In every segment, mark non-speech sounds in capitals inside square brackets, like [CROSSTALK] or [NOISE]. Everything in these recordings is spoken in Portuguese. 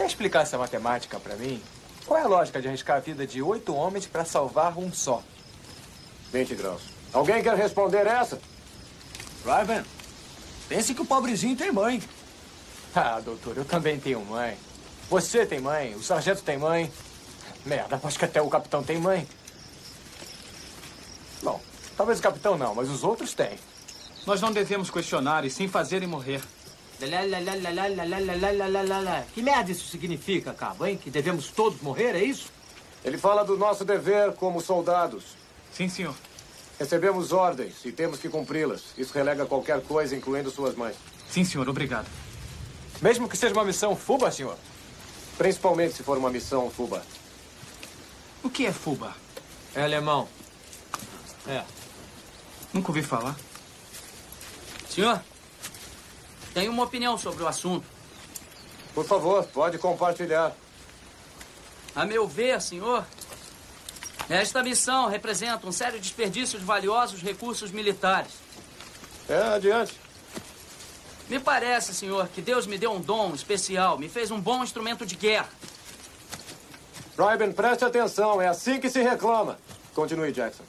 Quer explicar essa matemática para mim? Qual é a lógica de arriscar a vida de oito homens para salvar um só? 20 graus. Alguém quer responder essa? Ryven, pense que o pobrezinho tem mãe. Ah, doutor, eu também tenho mãe. Você tem mãe, o sargento tem mãe. Merda, acho que até o capitão tem mãe. Bom, talvez o capitão não, mas os outros têm. Nós não devemos questionar e sim fazerem morrer. Que merda isso significa, cabo, hein? Que devemos todos morrer, é isso? Ele fala do nosso dever como soldados. Sim, senhor. Recebemos ordens e temos que cumpri-las. Isso relega qualquer coisa, incluindo suas mães. Sim, senhor. Obrigado. Mesmo que seja uma missão FUBA, senhor? Principalmente se for uma missão FUBA. O que é FUBA? É alemão. É. Nunca ouvi falar. Senhor, tenho uma opinião sobre o assunto. Por favor, pode compartilhar. A meu ver, senhor, esta missão representa um sério desperdício de valiosos recursos militares. É, adiante. Me parece, senhor, que Deus me deu um dom especial, me fez um bom instrumento de guerra. Ryben, preste atenção, é assim que se reclama. Continue, Jackson.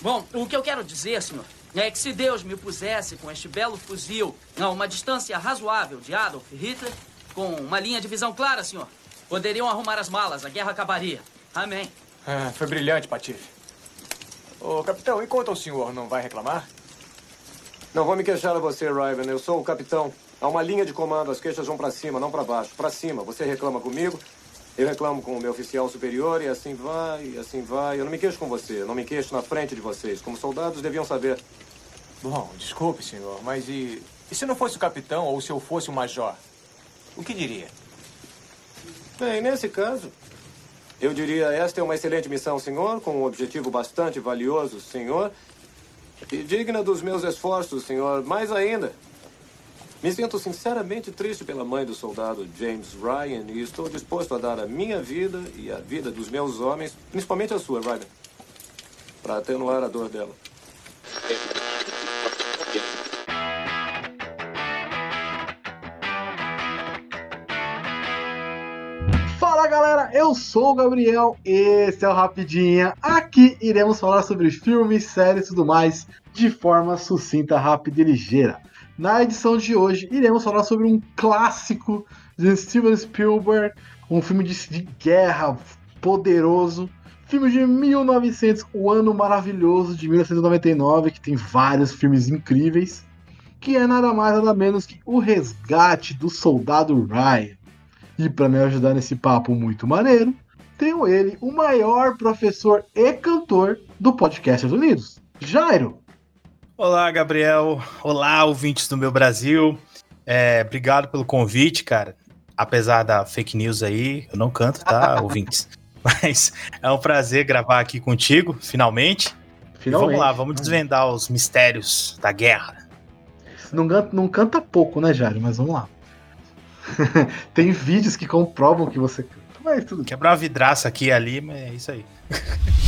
Bom, o que eu quero dizer, senhor, é que se Deus me pusesse com este belo fuzil a uma distância razoável de Adolf Hitler, com uma linha de visão clara, senhor, poderiam arrumar as malas, a guerra acabaria. Amém. Ah, foi brilhante, Patife. Ô, capitão, enquanto o senhor não vai reclamar? Não vou me queixar a você, Ryven. Eu sou o capitão. Há uma linha de comando, as queixas vão para cima, não para baixo. Para cima. Você reclama comigo, eu reclamo com o meu oficial superior e assim vai, e assim vai. Eu não me queixo com você, não me queixo na frente de vocês. Como soldados deviam saber. Bom, desculpe, senhor, mas e, e se não fosse o capitão ou se eu fosse o major? O que diria? Bem, nesse caso, eu diria: esta é uma excelente missão, senhor, com um objetivo bastante valioso, senhor, e digna dos meus esforços, senhor, mais ainda. Me sinto sinceramente triste pela mãe do soldado James Ryan e estou disposto a dar a minha vida e a vida dos meus homens, principalmente a sua, Ryan, para atenuar a dor dela. Fala galera, eu sou o Gabriel, esse é o Rapidinha. Aqui iremos falar sobre filmes, séries e tudo mais de forma sucinta, rápida e ligeira. Na edição de hoje, iremos falar sobre um clássico de Steven Spielberg, um filme de, de guerra poderoso. Filme de 1900, o ano maravilhoso de 1999, que tem vários filmes incríveis, que é nada mais nada menos que O Resgate do Soldado Ryan. E para me ajudar nesse papo muito maneiro, tenho ele, o maior professor e cantor do Podcast Unidos, Jairo. Olá, Gabriel. Olá, ouvintes do meu Brasil. É, obrigado pelo convite, cara. Apesar da fake news aí, eu não canto, tá, [LAUGHS] ouvintes? Mas é um prazer gravar aqui contigo, finalmente. Finalmente. E vamos lá, vamos desvendar os mistérios da guerra. Não, canta, não canta pouco, né, Jairo? Mas vamos lá. [LAUGHS] Tem vídeos que comprovam que você canta. Mas tudo Quebrar uma vidraça aqui e ali, mas é isso aí. [LAUGHS]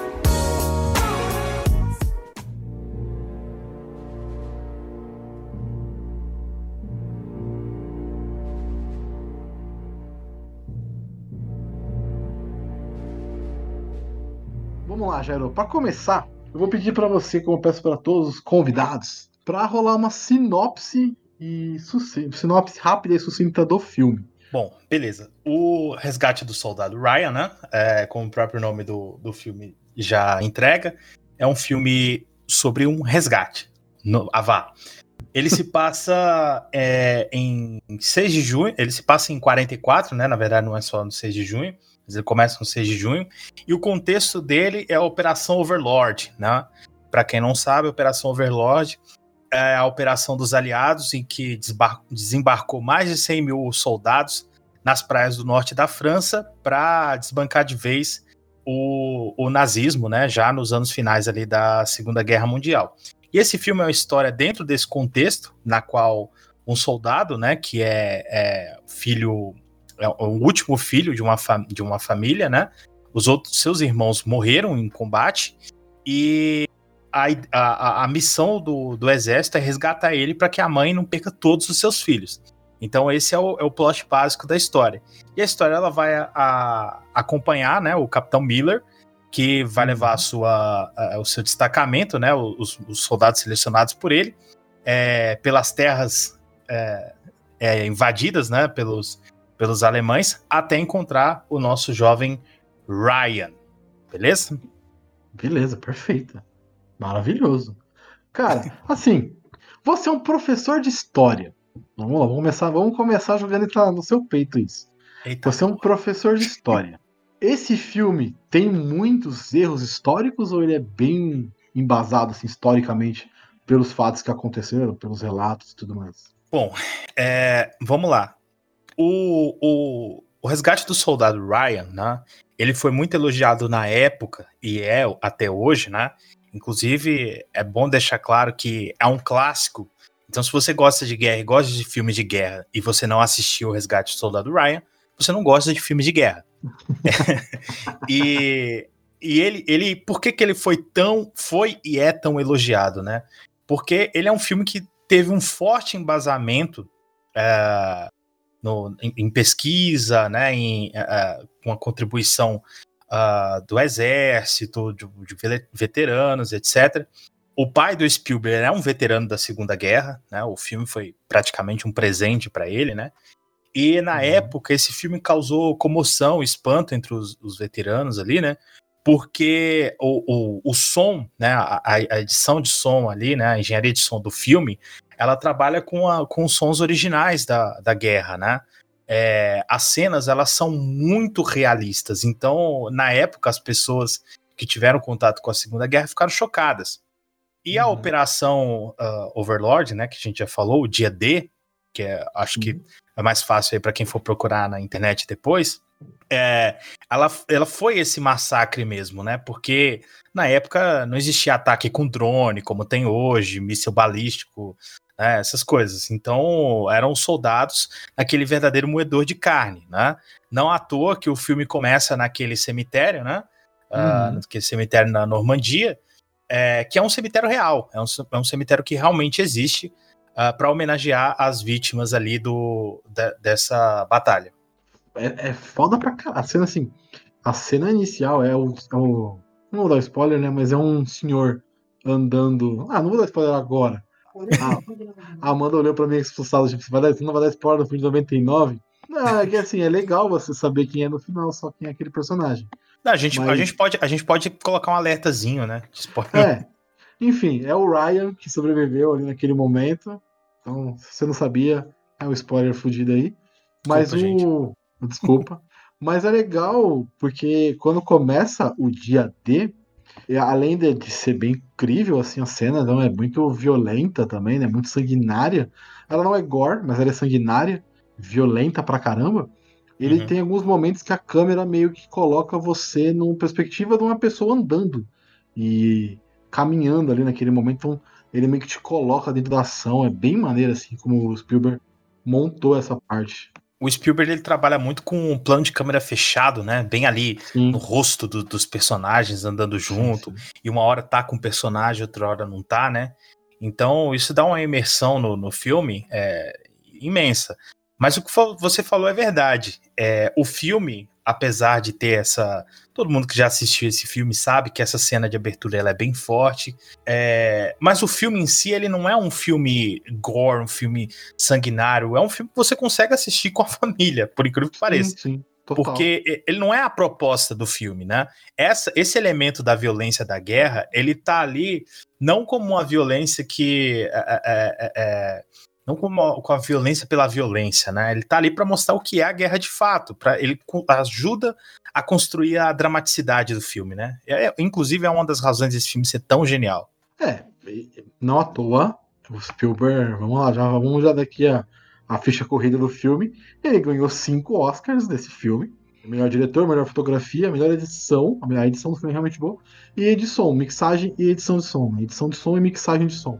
Lá, Jairo. Para começar, eu vou pedir para você, como eu peço para todos os convidados, para rolar uma sinopse e sucinta, sinopse rápida e sucinta do filme. Bom, beleza. O Resgate do Soldado Ryan, né? É, como o próprio nome do, do filme já entrega, é um filme sobre um resgate. No, Avá. Ele se [LAUGHS] passa é, em 6 de junho, ele se passa em 44, né? Na verdade, não é só no 6 de junho, mas ele começa no 6 de junho. E o contexto dele é a Operação Overlord, né? Para quem não sabe, a Operação Overlord é a operação dos aliados em que desembarcou mais de 100 mil soldados nas praias do norte da França para desbancar de vez o, o, nazismo, né, já nos anos finais ali da Segunda Guerra Mundial. E esse filme é uma história dentro desse contexto, na qual um soldado, né, que é, é filho, é o último filho de uma, de uma família, né, os outros seus irmãos morreram em combate e a, a, a missão do, do exército é resgatar ele para que a mãe não perca todos os seus filhos. Então esse é o, é o plot básico da história. E a história ela vai a, a acompanhar, né, o Capitão Miller, que vai levar a sua, a, o seu destacamento, né, os, os soldados selecionados por ele, é, pelas terras é, é, invadidas, né, pelos, pelos alemães, até encontrar o nosso jovem Ryan. Beleza? Beleza, perfeita. Maravilhoso. Cara, [LAUGHS] assim, você é um professor de história. Vamos lá, vamos começar, vamos começar jogando no seu peito isso. Eita, você é um professor de história. Esse filme tem muitos erros históricos ou ele é bem embasado assim, historicamente pelos fatos que aconteceram, pelos relatos e tudo mais? Bom, é, vamos lá. O, o, o resgate do soldado Ryan, né? Ele foi muito elogiado na época e é até hoje, né? Inclusive, é bom deixar claro que é um clássico. Então, se você gosta de guerra e gosta de filmes de guerra e você não assistiu o Resgate do Soldado Ryan, você não gosta de filmes de guerra. [LAUGHS] e e ele, ele, por que, que ele foi tão, foi e é tão elogiado, né? Porque ele é um filme que teve um forte embasamento uh, no, em, em, pesquisa, né, em, uh, com a contribuição uh, do exército, de, de, veteranos, etc. O pai do Spielberg é um veterano da Segunda Guerra, né? O filme foi praticamente um presente para ele, né? E na uhum. época esse filme causou comoção, espanto entre os, os veteranos ali, né? Porque o, o, o som, né? A, a, edição de som ali, né? A engenharia de som do filme, ela trabalha com, a, com os sons originais da, da guerra, né? É, as cenas elas são muito realistas. Então, na época, as pessoas que tiveram contato com a Segunda Guerra ficaram chocadas. E uhum. a Operação uh, Overlord, né, que a gente já falou, o dia D, que é, acho uhum. que é mais fácil aí para quem for procurar na internet depois, é, ela, ela foi esse massacre mesmo, né? Porque na época não existia ataque com drone, como tem hoje, míssil balístico, né? essas coisas. Então eram soldados naquele verdadeiro moedor de carne, né? Não à toa que o filme começa naquele cemitério, né? Ah, uhum. Uh, naquele cemitério na Normandia, é, que é um cemitério real, é um, é um cemitério que realmente existe uh, ah, para homenagear as vítimas ali do, de, dessa batalha. É, é foda pra caralho. A cena assim, a cena inicial é o, é o. Não vou dar spoiler, né? Mas é um senhor andando. Ah, não vou dar spoiler agora. A, Amanda olhou pra mim expulsada, tipo, você, vai dar, você não vai dar spoiler no filme de 99? Não, é que assim, é legal você saber quem é no final, só quem é aquele personagem. Não, a, gente, Mas... a, gente pode, a gente pode colocar um alertazinho, né? É. Enfim, é o Ryan que sobreviveu ali naquele momento. Então, se você não sabia, é um spoiler fudido aí. Mas Desculpa, o. Gente. [LAUGHS] Desculpa. Mas é legal, porque quando começa o dia D, além de, de, ser bem incrível, assim, a cena não é muito violenta também, né? Muito sanguinária. Ela não é gore, mas ela é sanguinária, violenta pra caramba. Ele uhum. tem alguns momentos que a câmera meio que coloca você numa perspectiva de uma pessoa andando e caminhando ali naquele momento. Então, ele meio que te coloca dentro da ação. É bem maneiro, assim, como o Spielberg montou essa parte. O Spielberg ele trabalha muito com um plano de câmera fechado, né? Bem ali sim. no rosto do, dos personagens andando junto. Sim. E uma hora tá com o personagem, outra hora não tá, né? Então isso dá uma imersão no, no filme é, imensa. Mas o que você falou é verdade. É, o filme, apesar de ter essa. Todo mundo que já assistiu esse filme sabe que essa cena de abertura ela é bem forte. É, mas o filme em si, ele não é um filme gore, um filme sanguinário. É um filme que você consegue assistir com a [LAUGHS] família, por incrível que pareça. Sim, sim. Porque ele não é a proposta do filme, né? Essa, esse elemento da violência da guerra, ele tá ali não como uma violência que é, é, é, é não com, uma, com a violência pela violência, né? Ele tá ali para mostrar o que é a guerra de fato, para ele ajuda a construir a dramaticidade do filme, né? É, inclusive é uma das razões desse filme ser tão genial. É, não à toa, o Spielberg, vamos lá, já vamos já daqui a, a ficha corrida do filme. Ele ganhou cinco Oscars desse filme. Melhor diretor, melhor fotografia, melhor edição. A edição do filme é realmente boa. E edição, mixagem e edição de som. Edição de som e mixagem de som.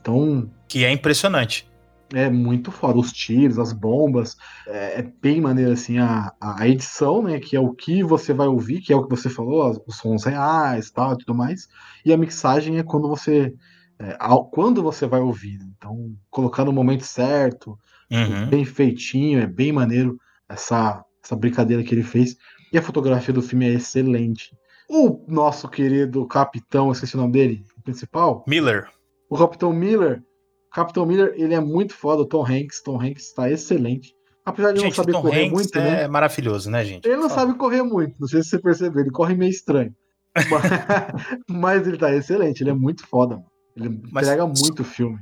Então. Que é impressionante. É muito foda. Os tiros, as bombas. É, é bem maneiro, assim, a, a edição, né? Que é o que você vai ouvir, que é o que você falou, os sons reais tal, e tudo mais. E a mixagem é quando você. É, quando você vai ouvir. Né? Então, colocar no momento certo, uhum. bem feitinho, é bem maneiro essa, essa brincadeira que ele fez. E a fotografia do filme é excelente. O nosso querido capitão, esqueci o nome dele, o principal? Miller. O Capitão Miller Capitão Miller, ele é muito foda, o Tom Hanks. Tom Hanks está excelente. Apesar de gente, não saber Tom correr Hanks muito, é né? É maravilhoso, né, gente? Ele não sabe correr muito, não sei se você percebeu, ele corre meio estranho. mas, [LAUGHS] mas, ele tá excelente, ele é muito foda, mano. Ele mas, entrega muito filme.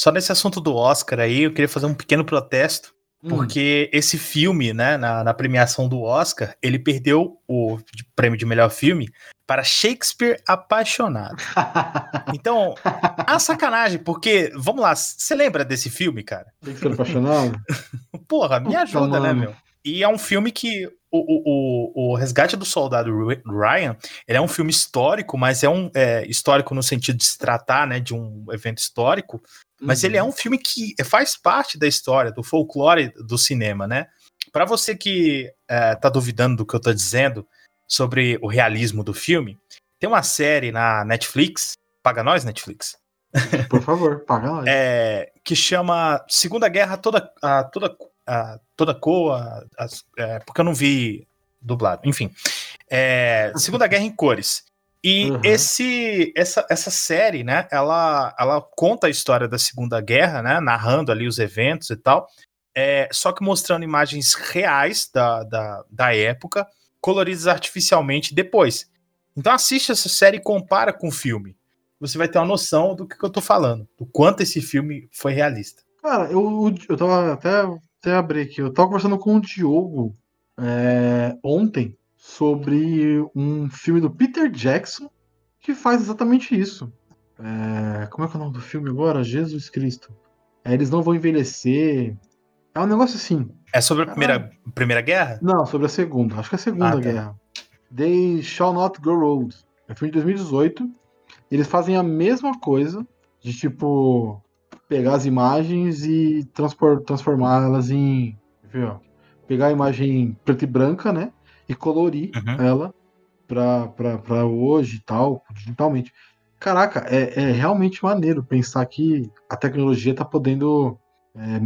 Só nesse assunto do Oscar aí, eu queria fazer um pequeno protesto. Hum. Porque esse filme, né, na, na, premiação do Oscar, ele perdeu o prêmio de melhor filme para Shakespeare Apaixonado. [LAUGHS] então, a sacanagem, porque, vamos lá, você lembra desse filme, cara? Shakespeare Apaixonado? [LAUGHS] Porra, me ajuda, né, meu? E é um filme que o, o, o Resgate do Soldado Ryan, é um filme histórico, mas é um é, histórico no sentido de se tratar, né, de um evento histórico, mas uhum. ele é um filme que faz parte da história, do folclore do cinema, né? Para você que é, tá duvidando do que eu tô dizendo, sobre o realismo do filme, tem uma série na Netflix, paga nós, Netflix. Por favor, paga nós. É, que chama Segunda Guerra toda a, toda a, toda coa, é, porque eu não vi dublado. Enfim, é, [LAUGHS] Segunda Guerra em cores. E uhum. esse, essa, essa série, né, ela, ela conta a história da Segunda Guerra, né, narrando ali os eventos e tal, é, só que mostrando imagens reais da, da, da época, coloridas artificialmente depois. Então assiste essa série e compara com o filme. Você vai ter uma noção do que, que eu tô falando, do quanto esse filme foi realista. Cara, eu, eu tava até, até abrir aqui, eu tava conversando com o Diogo é, ontem sobre um filme do Peter Jackson que faz exatamente isso. É, como é que é o nome do filme agora? Jesus Cristo. É, eles não vão envelhecer. É um negócio assim. É sobre a primeira, ah, primeira guerra? Não, sobre a segunda. Acho que é a segunda ah, tá. guerra. They Shall Not Go Road. É filme de 2018. Eles fazem a mesma coisa de tipo pegar as imagens e transformá-las em. Viu? Pegar a imagem preta e branca, né? E colorir uhum. ela pra, pra, pra hoje e tal, digitalmente. Caraca, é, é realmente maneiro pensar que a tecnologia tá podendo é,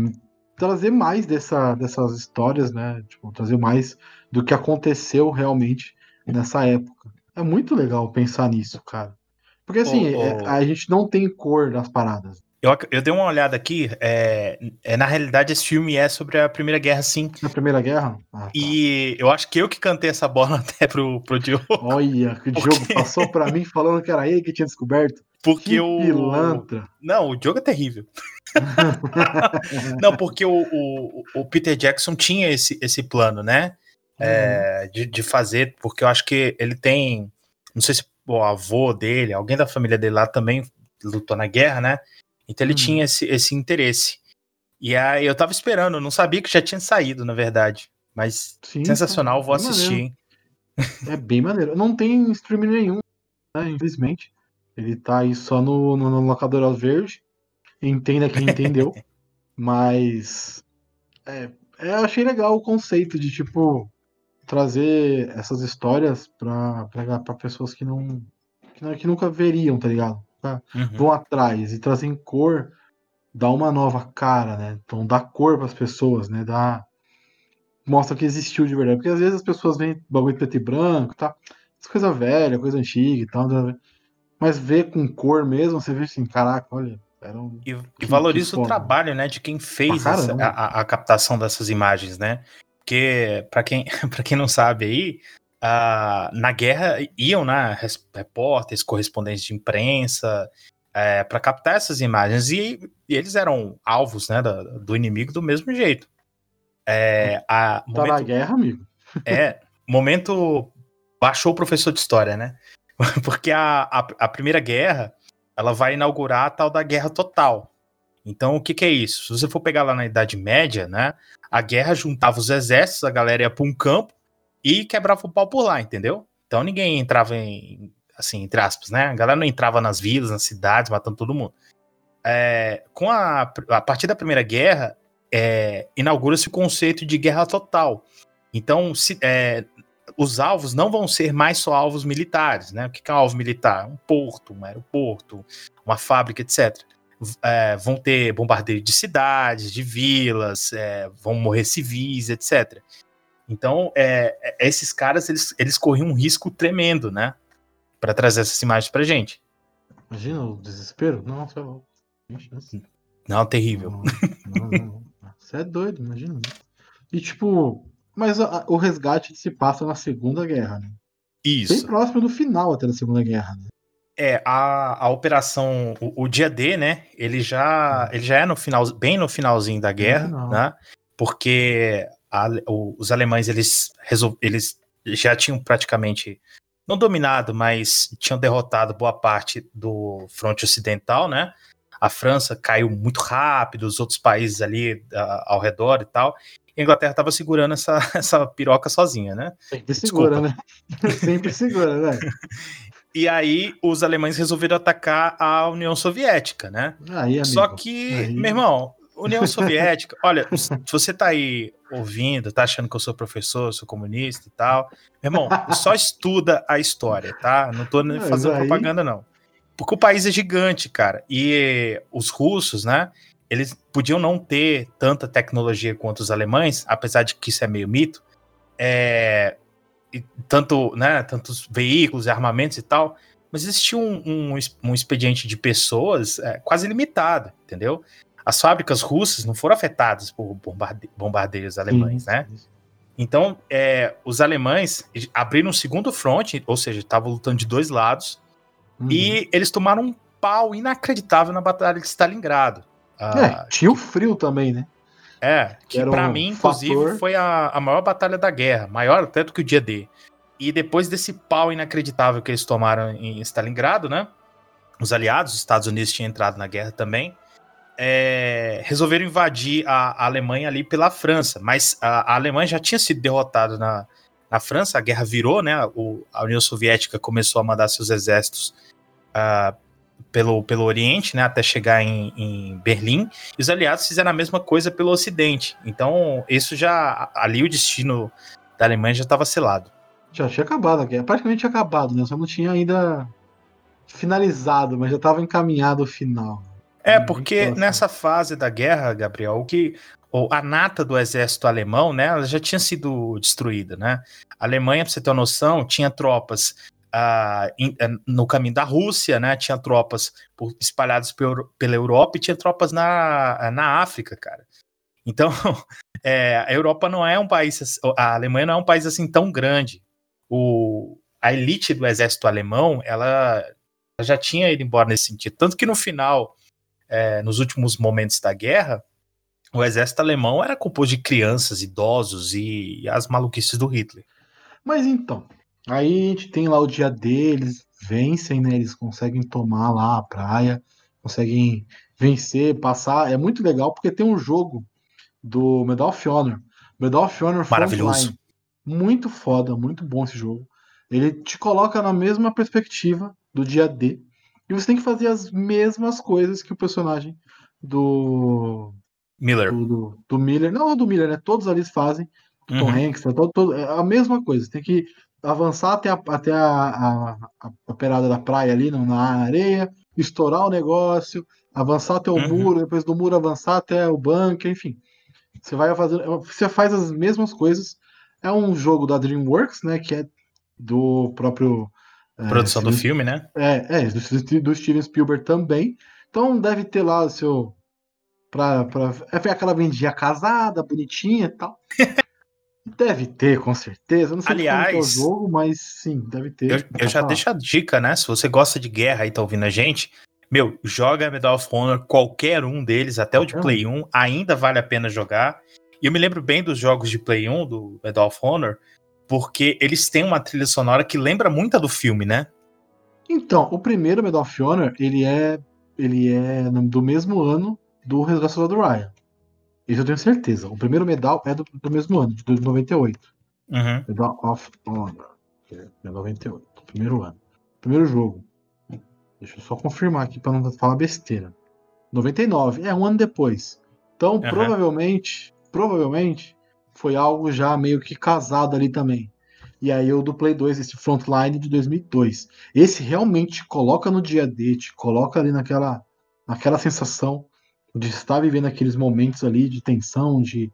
trazer mais dessa, dessas histórias, né? Tipo, trazer mais do que aconteceu realmente nessa época. É muito legal pensar nisso, cara. Porque assim, oh, oh. É, a gente não tem cor nas paradas. Eu, eu dei uma olhada aqui, é, é, na realidade esse filme é sobre a Primeira Guerra, sim. Na Primeira Guerra? Ah, tá. E eu acho que eu que cantei essa bola [LAUGHS] até pro, pro Diogo. Olha, que o Diogo porque... passou pra mim falando que era ele que tinha descoberto. Porque que o. Pilantra. Não, o Diogo é terrível. [LAUGHS] Não, porque o, o, o, Peter Jackson tinha esse, esse plano, né? É, uhum. de, de fazer, porque eu acho que ele tem. Não sei se o avô dele, alguém da família dele lá também lutou na guerra, né? Então ele uhum. tinha esse, esse interesse. E aí eu tava esperando, não sabia que já tinha saído, na verdade. Mas Sim, sensacional, vou assistir, hein? É bem maneiro. Não tem streaming nenhum, né, infelizmente. Ele tá aí só no, no, no locador verde. Entenda quem entendeu. [LAUGHS] mas é, é, achei legal o conceito de tipo trazer essas histórias para para pessoas que não, que que nunca veriam, tá ligado? Uhum. Vão atrás e trazem cor, dá uma nova cara, né? Então dá cor para as pessoas, né? Dá mostra que existiu de verdade, porque às vezes as pessoas veem bagulho preto e branco, tá? Coisa velha, coisa antiga e tal, tá? Mas ver com cor mesmo, você vê assim, caraca, olha. Um... E, valoriza o trabalho, né, de quem fez essa, a, a, captação dessas imagens, né? Porque, para quem, [LAUGHS] quem não sabe aí, uh, na guerra iam, né, repórteres, correspondentes de imprensa, é, para captar essas imagens, e, e, eles eram alvos, né, do, do inimigo do mesmo jeito. É, a, tá momento, na guerra, amigo. [LAUGHS] É, momento baixou o professor de história, né? [LAUGHS] Porque a, a, a, Primeira Guerra ela vai inaugurar a tal da Guerra Total. Então, o que, que é isso? Se você for pegar lá na Idade Média, né? A guerra juntava os exércitos, a galera ia para um campo, e quebrava o pau por lá, entendeu? Então ninguém entrava em, assim, entre aspas, né? A galera não entrava nas vilas, nas cidades, matando todo mundo. É, com a, a partir da Primeira Guerra, é, inaugura-se o conceito de guerra total. Então, se, é, os alvos não vão ser mais só alvos militares, né? O que é um alvo militar? Um porto, um aeroporto, uma fábrica, etc. É, vão ter bombardeio de cidades, de vilas, é, vão morrer civis, etc. Então, é, é, esses caras, eles, eles corriam um risco tremendo, né? Para trazer essas imagens pra gente. Imagina o desespero? Não, é Não, terrível. Não, não, não. Você é doido, imagina. E tipo, mas a, o resgate se passa na Segunda Guerra, né? Isso. Bem próximo do final até da Segunda Guerra. Né? É, a, a operação, o, o, dia D, né? Ele já, ele já é no final, bem no finalzinho da guerra, não. né? Porque a, os alemães eles, resol, eles já tinham praticamente não dominado, mas tinham derrotado boa parte do fronte ocidental, né? A França caiu muito rápido, os outros países ali uh, ao redor e tal. E a Inglaterra estava segurando essa, [LAUGHS] essa piroca sozinha, né? Sempre segura, né? [LAUGHS] Sempre segura, né? [LAUGHS] E aí os alemães resolveram atacar a União Soviética, né? Aí, Só que, aí... meu irmão, União Soviética, olha, [LAUGHS] se você tá aí ouvindo, tá achando que eu sou professor, sou comunista e tal, meu irmão, só estuda a história, tá? Não tô Mas fazendo aí... propaganda, não. Porque o país é gigante, cara. E os russos, né? Eles podiam não ter tanta tecnologia quanto os alemães, apesar de que isso é meio mito. É, tanto, né, tantos veículos e armamentos e tal, mas existia um, um, um expediente de pessoas é, quase limitado, entendeu? As fábricas russas não foram afetadas por bombarde bombardeiros alemães, né? Então, é, os alemães abriram um segundo fronte, ou seja, estavam lutando de dois lados, uhum. e eles tomaram um pau inacreditável na Batalha de Stalingrado. Ah, é, tinha o frio também, né? É, que para um mim, inclusive, fator... foi a, a maior batalha da guerra, maior até do que o dia D. E depois desse pau inacreditável que eles tomaram em Stalingrado, né? Os aliados, os Estados Unidos tinham entrado na guerra também, é, resolveram invadir a, a, Alemanha ali pela França, mas a, a Alemanha já tinha sido derrotada na, na França, a guerra virou, né? O, a União Soviética começou a mandar seus exércitos uh, pelo, pelo Oriente, né, até chegar em, em, Berlim, e os aliados fizeram a mesma coisa pelo Ocidente. Então, isso já. Ali o destino da Alemanha já estava selado. Já tinha acabado a guerra, praticamente tinha acabado, né? Só não tinha ainda finalizado, mas já estava encaminhado o final. É, porque nessa fase da guerra, Gabriel, o que a nata do exército alemão, né, ela já tinha sido destruída, né? A Alemanha, para você ter uma noção, tinha tropas in, eh, no caminho da Rússia, né? Tinha tropas por, espalhadas por, pela Europa e tinha tropas na, na África, cara. Então, é, [LAUGHS] a Europa não é um país, a Alemanha não é um país assim tão grande. O, a elite do exército alemão, ela já tinha ido embora nesse sentido. Tanto que no final, é, nos últimos momentos da guerra, o exército alemão era composto de crianças, idosos e, e as maluquices do Hitler. Mas então, Aí a gente tem lá o dia deles, vencem, né? Eles conseguem tomar lá a praia, conseguem vencer, passar. É muito legal porque tem um jogo do Medal of Honor. Medal of Honor Maravilhoso. Frontline. Muito foda, muito bom esse jogo. Ele te coloca na mesma perspectiva do dia D. E você tem que fazer as mesmas coisas que o personagem do. Miller. Do, do, do Miller. Não, do Miller, né? Todos ali fazem. Tom uhum. Hanks, tá todo, todo, é a mesma coisa. Tem que avançar até a, até a, a, a operada da praia ali, na areia, estourar o negócio, avançar até o uhum. muro, depois do muro avançar até o bunker, enfim. Você vai fazer, você faz as mesmas coisas. É um jogo da DreamWorks, né, que é do próprio é, produção do filme, né? É, é do, do, Steven Spielberg também. Então deve ter lá o seu para para é aquela vendinha casada, bonitinha e tal. [LAUGHS] Deve ter, com certeza. Não sei Aliás, é o jogo, mas sim, deve ter. Eu, eu já deixo a dica, né? Se você gosta de guerra e tá ouvindo a gente, meu, joga Medal of Honor, qualquer um deles, até o de Play 1, ainda vale a pena jogar. E eu me lembro bem dos jogos de Play 1, do Medal of Honor, porque eles têm uma trilha sonora que lembra muito a do filme, né? Então, o primeiro Medal of Honor, ele é, ele é do mesmo ano do Resgate do Ryan. Isso eu tenho certeza. O primeiro medal é do, do mesmo ano, de 98. Uhum. Medal of Honor. Que é 98. Primeiro ano. Primeiro jogo. Deixa eu só confirmar aqui pra não falar besteira. 99. É um ano depois. Então, Aham. provavelmente, provavelmente, foi algo já meio que casado ali também. E aí o do Play 2, esse Frontline de 2002. Esse realmente te coloca no dia D, te coloca ali naquela, naquela sensação de estar vivendo aqueles momentos ali de tensão, de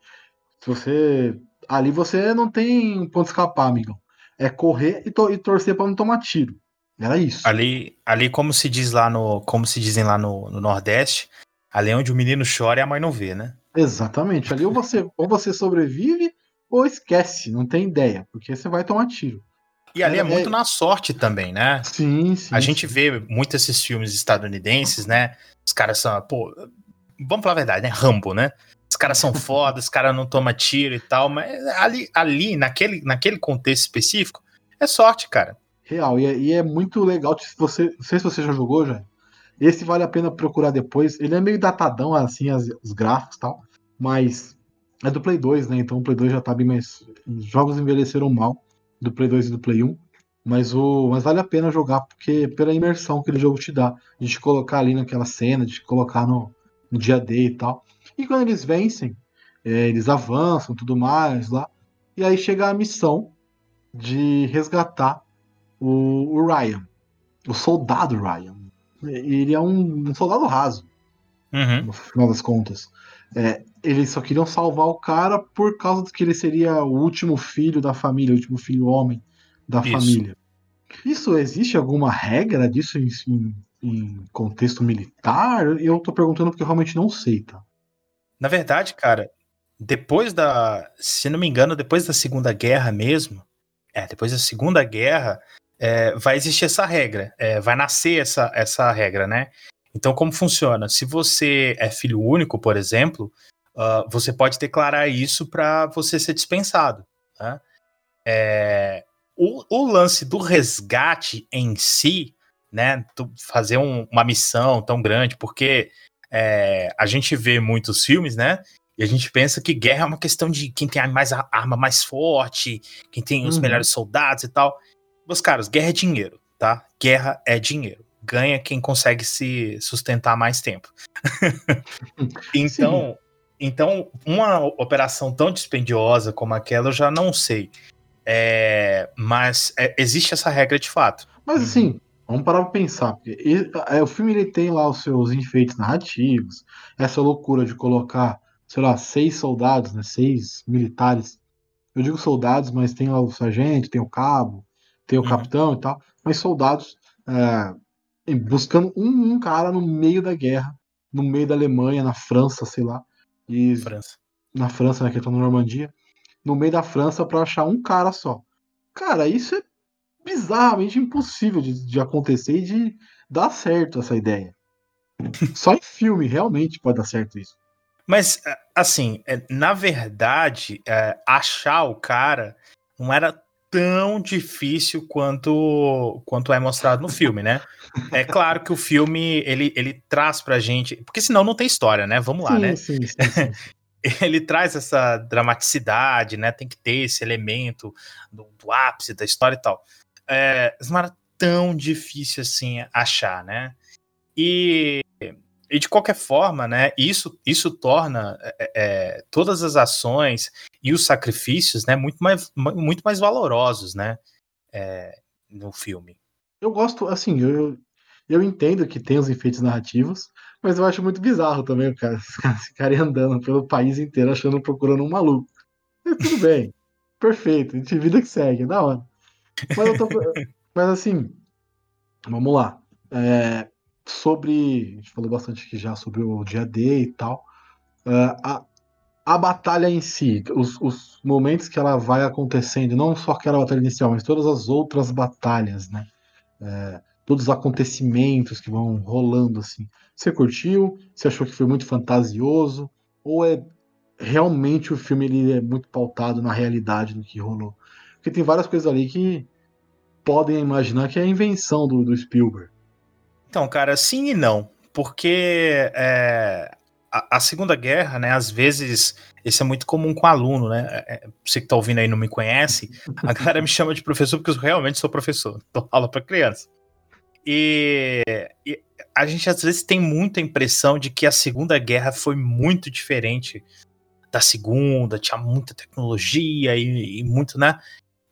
você ali você não tem ponto escapar, amigão. É correr e, to- e torcer para não tomar tiro. Era isso. Ali, ali como se diz lá no, como se dizem lá no, no Nordeste, ali onde o menino chora e a mãe não vê, né? Exatamente. Ali ou você, ou você sobrevive ou esquece, não tem ideia, porque você vai tomar tiro. E ali é, É, muito é- na sorte também, né? Sim, sim. A gente sim. vê muito esses filmes estadunidenses, né? Os caras são, pô, vamos falar a verdade, né? Rambo, né? Os caras são [LAUGHS] foda, os caras não tomam tiro e tal, mas ali, ali naquele, naquele contexto específico, é sorte, cara. Real. E é, e é muito legal. Se você, não sei se você já jogou, já. Esse vale a pena procurar depois. Ele é meio datadão, assim, as- os gráficos e tal. Mas é do Play 2, né? Então o Play 2 já tá bem mais. Os jogos envelheceram mal do Play 2 e do Play 1. Mas, o, mas vale a pena jogar, porque pela imersão que aquele jogo te dá. De te colocar ali naquela cena, de te colocar no, no dia D e tal. E quando eles vencem, é, eles avançam tudo mais lá. E aí chega a missão de resgatar o, o Ryan, o soldado Ryan. Ele é um, um soldado raso, Uhum. no final das contas. É, eles só queriam salvar o cara por causa de que ele seria o último filho da família, o último filho homem da Isso. família. Isso existe alguma regra disso em, em- em contexto militar? Eu tô perguntando porque eu realmente não sei, tá? Na verdade, cara, depois da. Se não me engano, depois da Segunda Guerra mesmo. É, depois da Segunda Guerra, é, vai existir essa regra. é, vai nascer essa, essa regra, né? Então, como funciona? Se você é filho único, por exemplo, ah, você pode declarar isso para você ser dispensado. né? É, o, o lance do resgate em si, né? fazer um- uma missão tão grande, porque é, a gente vê muitos filmes, né? E a gente pensa que guerra é uma questão de quem tem a mais a arma mais forte, quem tem os Uhum. melhores soldados e tal. Meus caros, guerra é dinheiro, tá? Guerra é dinheiro. Ganha quem consegue se sustentar mais tempo. [LAUGHS] então, então, uma operação tão dispendiosa como aquela, eu já não sei. É, mas é, existe essa regra de fato. Mas assim, vamos parar pra pensar. Porque e- é, o filme ele tem lá os seus enfeites narrativos, essa loucura de colocar, sei lá, seis soldados, né? Seis militares. Eu digo soldados, mas tem lá o sargento, tem o cabo, tem o Uhum. capitão e tal. Mas soldados é, buscando um, um cara no meio da guerra, no meio da Alemanha, na França, sei lá. E França. na França, né? Que tá na Normandia. No meio da França pra achar um cara só. Cara, isso é bizarramente impossível de, de acontecer e de dar certo essa ideia. [LAUGHS] Só em filme, realmente, pode dar certo isso. Mas, assim, é, na verdade, é, achar o cara não era tão difícil quanto, quanto é mostrado no filme, né? É claro que o filme, ele, ele traz pra gente... Porque senão não tem história, né? Vamos lá, sim, né? sim, sim. [LAUGHS] Ele traz essa dramaticidade, né? Tem que ter esse elemento do, do ápice da história e tal. É, mas era tão difícil assim achar, né? E, e de qualquer forma, né? Isso, isso torna é, é, todas as ações e os sacrifícios, né? Muito mais, muito mais valorosos, né? É, no filme. Eu gosto, assim, eu, eu entendo que tem os efeitos narrativos, mas eu acho muito bizarro também o cara, os caras ficarem andando pelo país inteiro achando, procurando um maluco. Mas tudo [LAUGHS] bem, perfeito, a gente vida que segue, é da hora. Mas, tô, mas assim, vamos lá. É, sobre. A gente falou bastante aqui já sobre o dia D e tal. É, a, a batalha em si, os, os momentos que ela vai acontecendo, não só aquela batalha inicial, mas todas as outras batalhas, né? É, todos os acontecimentos que vão rolando assim. Você curtiu? Você achou que foi muito fantasioso? Ou é realmente o filme ele é muito pautado na realidade do que rolou? Porque tem várias coisas ali que podem imaginar que é a invenção do, do Spielberg. Então, cara, sim e não. Porque é, a, a, Segunda Guerra, né, às vezes, isso é muito comum com aluno, né? É, é você que está ouvindo aí não me conhece, a galera me chama de professor porque eu realmente sou professor, [LAUGHS] dou aula para criança. E, e, a gente às vezes tem muita impressão de que a Segunda Guerra foi muito diferente da Segunda, tinha muita tecnologia e, e muito, né?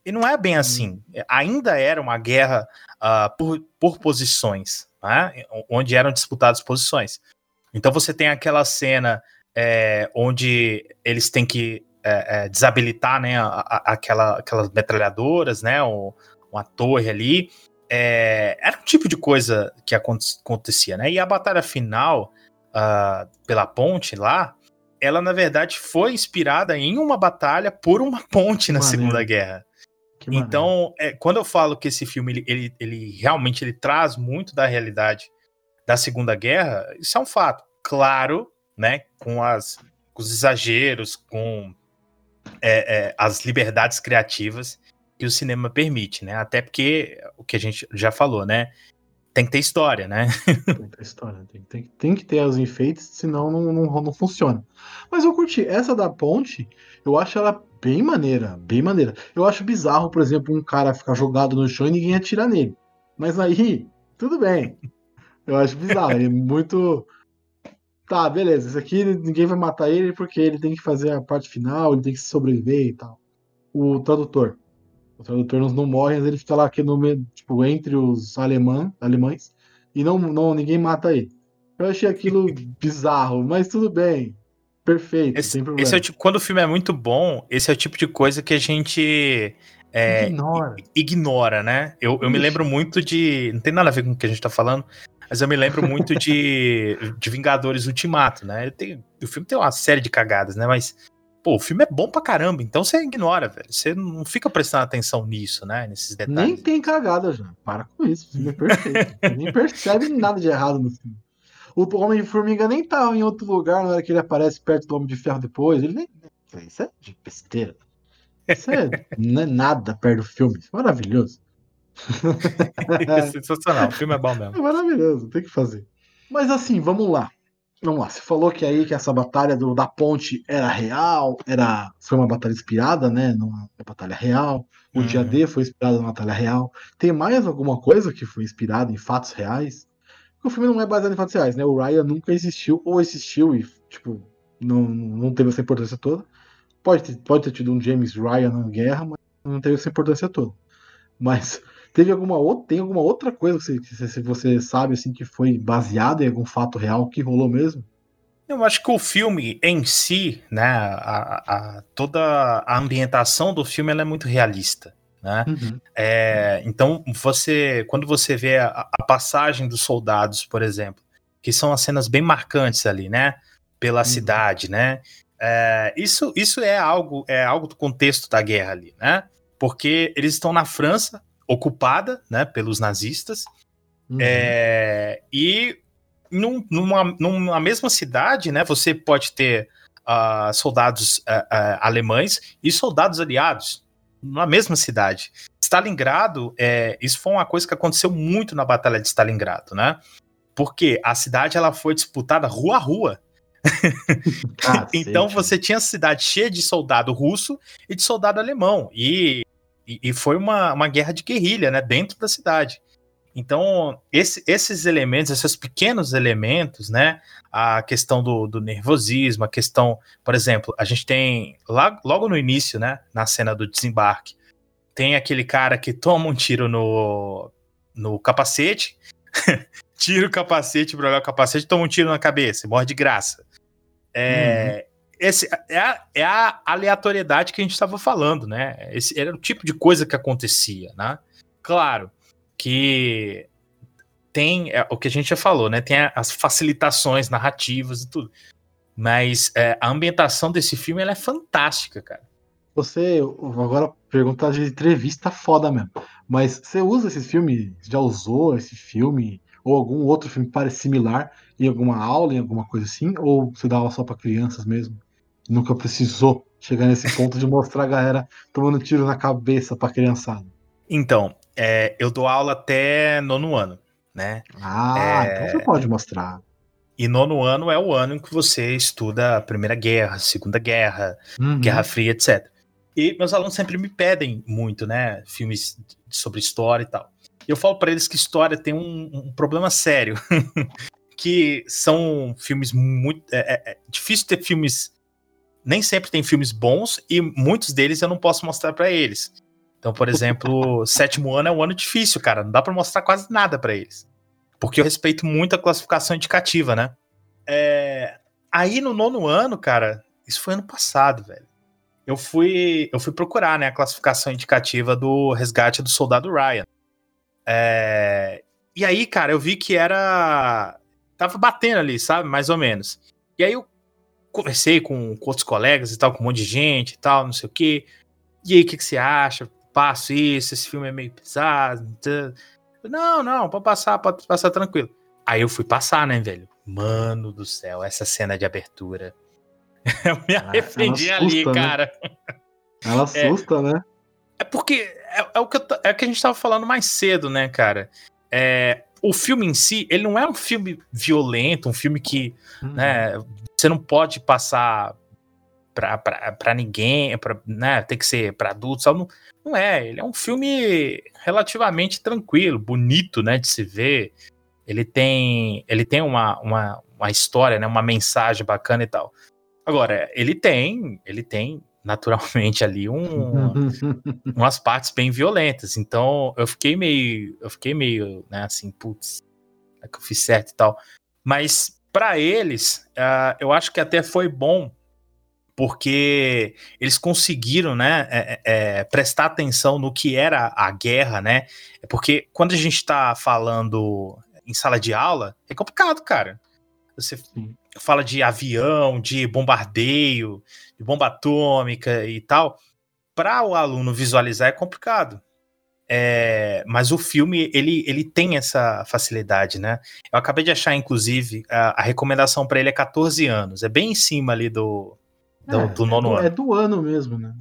E não é bem assim. Ainda era uma guerra uh, por, por posições, né? onde eram disputadas posições. Então você tem aquela cena é, onde eles têm que é, é, desabilitar né, a, a, aquela, aquelas metralhadoras, né, o, uma torre ali. É, era um tipo de coisa que acontecia, né? E a batalha final uh, pela ponte lá, ela na verdade foi inspirada em uma batalha por uma ponte na Segunda Guerra. Então, é, quando eu falo que esse filme ele, ele, ele realmente ele traz muito da realidade da Segunda Guerra, isso é um fato. Claro, né, com, as, com os exageros, com é, é, as liberdades criativas que o cinema permite, né? Até porque o que a gente já falou, né? Tem que ter história, né? [LAUGHS] tem que ter história, tem, tem, tem que ter os enfeites, senão não, não, não funciona. Mas eu curti. Essa da ponte, eu acho ela bem maneira, bem maneira. Eu acho bizarro, por exemplo, um cara ficar jogado no chão e ninguém atirar nele. Mas aí, tudo bem. Eu acho bizarro, é muito. [LAUGHS] Tá, beleza. Isso aqui ninguém vai matar ele porque ele tem que fazer a parte final, ele tem que sobreviver e tal. O tradutor. O tradutor não, não morre, mas ele fica lá aqui no meio, tipo, entre os alemã, alemães e não, não ninguém mata ele. Eu achei aquilo [LAUGHS] bizarro, mas tudo bem. Perfeito, esse, esse é o tipo, quando o filme é muito bom, esse é o tipo de coisa que a gente é, ignora. ignora, né? Eu, eu me lembro muito de. Não tem nada a ver com o que a gente tá falando, mas eu me lembro muito de, [LAUGHS] de Vingadores Ultimato, né? Tenho, o filme tem uma série de cagadas, né? Mas, pô, o filme é bom pra caramba, então você ignora, velho. Você não fica prestando atenção nisso, né? Nesses detalhes. Nem tem cagada já. Para com isso. O filme é perfeito. nem percebe nada de errado no filme. O Homem de Formiga nem tava em outro lugar na hora que ele aparece perto do Homem de Ferro depois. Ele nem. Isso é de besteira. Isso é, [LAUGHS] não é nada perto do filme. Isso é maravilhoso. é [LAUGHS] sensacional, o filme é bom mesmo. É maravilhoso, tem que fazer. Mas assim, vamos lá. Vamos lá, você falou que aí que essa batalha do, da ponte era real, era foi uma batalha inspirada, né, numa batalha real. O uhum. dia D foi inspirado numa batalha real. Tem mais alguma coisa que foi inspirada em fatos reais? O filme não é baseado em fatos reais, né? O Ryan nunca existiu ou existiu e tipo não, não teve essa importância toda. Pode ter, pode ter tido um James Ryan na guerra, mas não teve essa importância toda. Mas [LAUGHS] Teve alguma outra, tem alguma outra coisa que você, você sabe assim que foi baseada em algum fato real que rolou mesmo? Eu acho que o filme em si, né, a, a toda a ambientação do filme é muito realista. Né? Uhum. É, então, você, quando você vê a, a, passagem dos soldados, por exemplo, que são as cenas bem marcantes ali, né, pela uhum. cidade, né, é, isso, isso é algo, é algo do contexto da guerra ali, né? Porque eles estão na França, ocupada né, pelos nazistas. Uhum. É, e num, numa, numa mesma cidade, né, você pode ter uh, soldados uh, uh, alemães e soldados aliados na mesma cidade. Stalingrado, é, isso foi uma coisa que aconteceu muito na Batalha de Stalingrado, né? Porque a cidade ela foi disputada rua a rua. Ah, [LAUGHS] então você tinha a cidade cheia de soldado russo e de soldado alemão. E e, e foi uma, uma guerra de guerrilha, né, dentro da cidade. Então, esse, esses elementos, esses pequenos elementos, né? A questão do, do, nervosismo, a questão, por exemplo, a gente tem lá, logo no início, né? Na cena do desembarque, tem aquele cara que toma um tiro no, no capacete, [LAUGHS] tira o capacete para olhar o capacete, toma um tiro na cabeça e morre de graça. É, uhum esse é a, é a aleatoriedade que a gente estava falando, né? Esse era o tipo de coisa que acontecia, né? Claro que tem é, o que a gente já falou, né? Tem as facilitações narrativas e tudo, mas é, a ambientação desse filme ela é fantástica, cara. Você agora perguntar de entrevista foda mesmo, mas você usa esse filme? Já usou esse filme ou algum outro filme parecido similar em alguma aula, em alguma coisa assim? Ou você dá aula só para crianças mesmo? nunca precisou chegar nesse ponto de mostrar a galera tomando tiro na cabeça pra criançada. Então, é, eu dou aula até nono ano, né? Ah, é... então você pode mostrar. E nono ano é o ano em que você estuda a Primeira Guerra, Segunda Guerra, Uhum. Guerra Fria, etc. E meus alunos sempre me pedem muito, né? Filmes sobre história e tal. E eu falo para eles que história tem um, um problema sério. [LAUGHS] que são filmes muito. É, é- é difícil ter filmes. Nem sempre tem filmes bons e muitos deles eu não posso mostrar para eles. Então, por exemplo, [LAUGHS] sétimo ano é um ano difícil, cara. Não dá para mostrar quase nada para eles. Porque eu respeito muito a classificação indicativa, né? É, Aí no nono ano, cara, isso foi ano passado, velho. Eu fui, eu fui procurar, né, a classificação indicativa do resgate do soldado Ryan. É, E aí, cara, eu vi que era. Tava batendo ali, sabe? Mais ou menos. E aí eu conversei com, com outros colegas e tal, com um monte de gente e tal, não sei o quê. E aí, o que, que você acha? Passo isso, esse filme é meio pesado. tá? Não, não, pode passar, pode passar tranquilo. Aí eu fui passar, né, velho? Mano do céu, essa cena de abertura. [LAUGHS] Eu me arrependi ali, né? cara. Ela assusta, né? É porque é, é o que eu é o que a gente tava falando mais cedo, né, cara? É, o filme em si, ele não é um filme violento, um filme que Uhum. né, você não pode passar pra, pra, pra ninguém, pra, né, tem que ser pra adultos, não, não é. Ele é um filme relativamente tranquilo, bonito, né, de se ver. Ele tem, ele tem uma, uma, uma história, né, uma mensagem bacana e tal. Agora, ele tem, ele tem naturalmente ali um, [LAUGHS] umas partes bem violentas. Então eu fiquei meio, eu fiquei meio, né, assim, putz, é que eu fiz certo e tal. Mas pra eles, ah, eu acho que até foi bom porque eles conseguiram, né, é, é, prestar atenção no que era a guerra, né? Porque quando a gente tá falando em sala de aula, é complicado, cara. Você fala de avião, de bombardeio, de bomba atômica e tal. Para o aluno visualizar é complicado. É, mas o filme ele, ele tem essa facilidade, né? Eu acabei de achar, inclusive, a, a recomendação para ele é 14 anos. É bem em cima ali do, do, É, do nono é, ano. é do ano mesmo, né?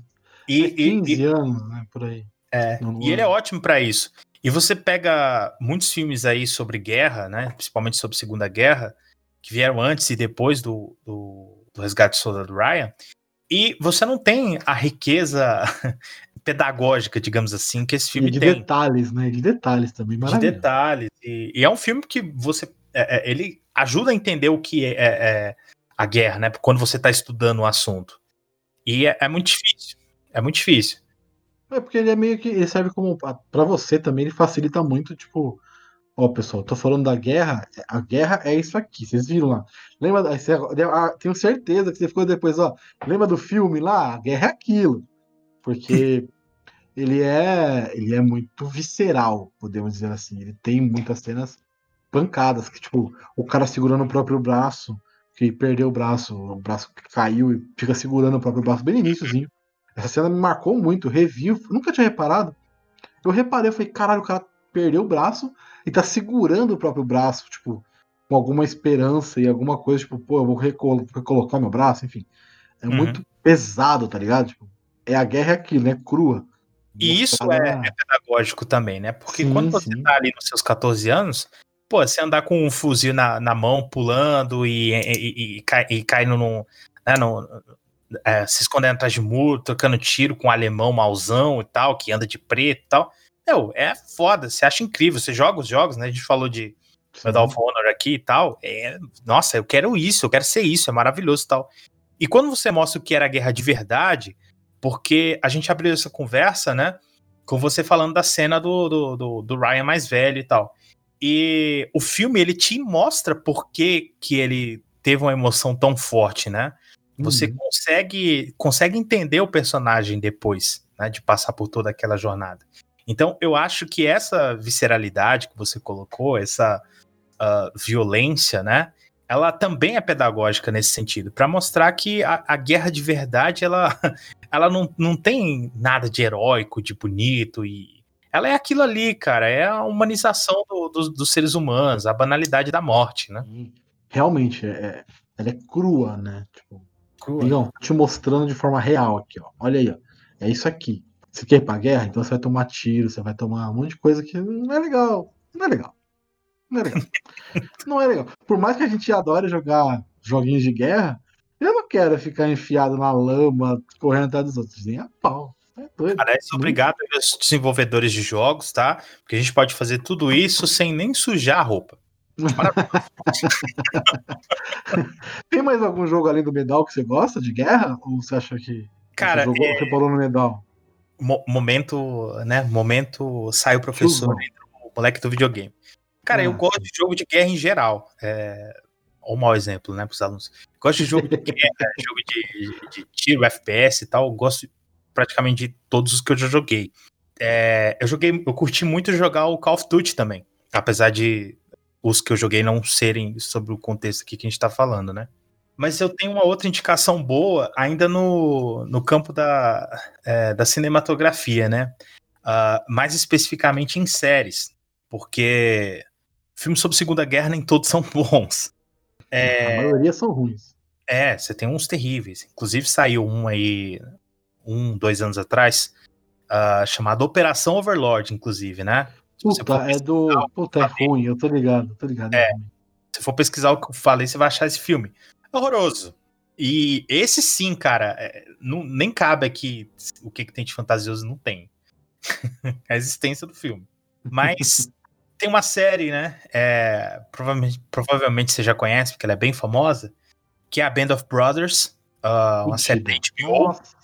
E, é e- 15 e- anos, né? Por aí. é, e ele é ano. ótimo para isso. E você pega muitos filmes aí sobre guerra, né? Principalmente sobre Segunda Guerra, que vieram antes e depois do, do, do Resgate do Soldado Ryan. E você não tem a riqueza [LAUGHS] pedagógica, digamos assim, que esse E filme de tem. detalhes, né? De detalhes também, de maravilhoso. detalhes. E, e é um filme que você. é- é- ele ajuda a entender o que é, é- é a guerra, né? Quando você está estudando o assunto. E é, é muito difícil. É muito difícil. É porque ele é meio que. Ele serve como. Pra você também, ele facilita muito, tipo. Ó, pessoal, tô falando da guerra. A guerra é isso aqui. Vocês viram lá. Lembra? ah, tenho certeza que você ficou depois, ó. Lembra do filme lá? A guerra é aquilo. Porque [LAUGHS] ele é. Ele é muito visceral, podemos dizer assim. Ele tem muitas cenas pancadas, que, tipo, o cara segurando o próprio braço, que perdeu o braço, o braço caiu e fica segurando o próprio braço bem no iníciozinho. Essa cena me marcou muito, revi, eu nunca tinha reparado. Eu reparei, eu falei, caralho, o cara perdeu o braço e tá segurando o próprio braço, tipo, com alguma esperança e alguma coisa, tipo, pô, eu vou recolo- recolocar meu braço, enfim. É Uhum. muito pesado, tá ligado? Tipo, é a guerra é aquilo, né? Crua. E isso Mostrada é, é pedagógico também, né? Porque Sim, quando você sim. tá ali nos seus 14 anos, pô, você andar com um fuzil na, na mão, pulando e, e, e, cai- e caindo num. Né, num- é, se escondendo atrás de muro, trocando tiro com um alemão mauzão e tal, que anda de preto e tal. Meu, é foda, você acha incrível. Você joga os jogos, né? A gente falou de Medal of Honor aqui e tal. É, nossa, eu quero isso, eu quero ser isso, é maravilhoso e tal. E quando você mostra o que era a guerra de verdade, porque a gente abriu essa conversa, né? Com você falando da cena do, do, do, do Ryan mais velho e tal. E o filme, ele te mostra por que, que ele teve uma emoção tão forte, né? Você Uhum. consegue, consegue entender o personagem depois, né? De passar por toda aquela jornada. Então, eu acho que essa visceralidade que você colocou, essa ah, violência, né? Ela também é pedagógica nesse sentido, para mostrar que a, a guerra de verdade, ela, [LAUGHS] ela não, não tem nada de heróico, de bonito e ela é aquilo ali, cara, é a humanização do- dos- dos seres humanos, a banalidade da morte, né? Realmente, é, é- ela é crua, né? Tipo, Crua. Digão, te mostrando de forma real aqui, ó. Olha aí, ó. É isso aqui. Você quer ir pra guerra? Então você vai tomar tiro, você vai tomar um monte de coisa que não é legal. Não é legal. Não é legal. [LAUGHS] não é legal. Por mais que a gente adore jogar joguinhos de guerra, eu não quero ficar enfiado na lama, correndo atrás dos outros. Nem a pau. É. Cara, é obrigado aos desenvolvedores de jogos, tá? Porque a gente pode fazer tudo isso sem nem sujar a roupa. [LAUGHS] Tem mais algum jogo além do Medal que você gosta de guerra? Ou você acha que Cara, você, jogou, é- você parou no Medal? Mo- momento, né? Momento sai o professor o moleque do videogame. Cara, eu Ah, gosto de jogo de guerra em geral. É... Um mau exemplo, né, pros alunos. Gosto de jogo de guerra, [LAUGHS] jogo de, de tiro, FPS e tal. Gosto praticamente de todos os que eu já joguei. É, eu joguei, eu curti muito jogar o Call of Duty também. Apesar de os que eu joguei não serem sobre o contexto aqui que a gente tá falando, né? Mas eu tenho uma outra indicação boa ainda no, no campo da, é, da cinematografia, né? Ah, mais especificamente em séries, porque filmes sobre Segunda Guerra nem todos são [LAUGHS] bons. A É, maioria são ruins. é, você tem uns terríveis. Inclusive saiu um aí, um, dois anos atrás, ah, chamado Operação Overlord, inclusive, né? For Puta, é do. Puta, é ruim, eu tô ligado, tô ligado. É. ruim. Se for pesquisar o que eu falei, você vai achar esse filme. É horroroso. E esse sim, cara, é, não, nem cabe aqui o que, que tem de fantasioso, não tem. [LAUGHS] a existência do filme. Mas [LAUGHS] tem uma série, né? é, provavelmente, provavelmente você já conhece, porque ela é bem famosa, que é a Band of Brothers, ah, uma série da HBO. Nossa,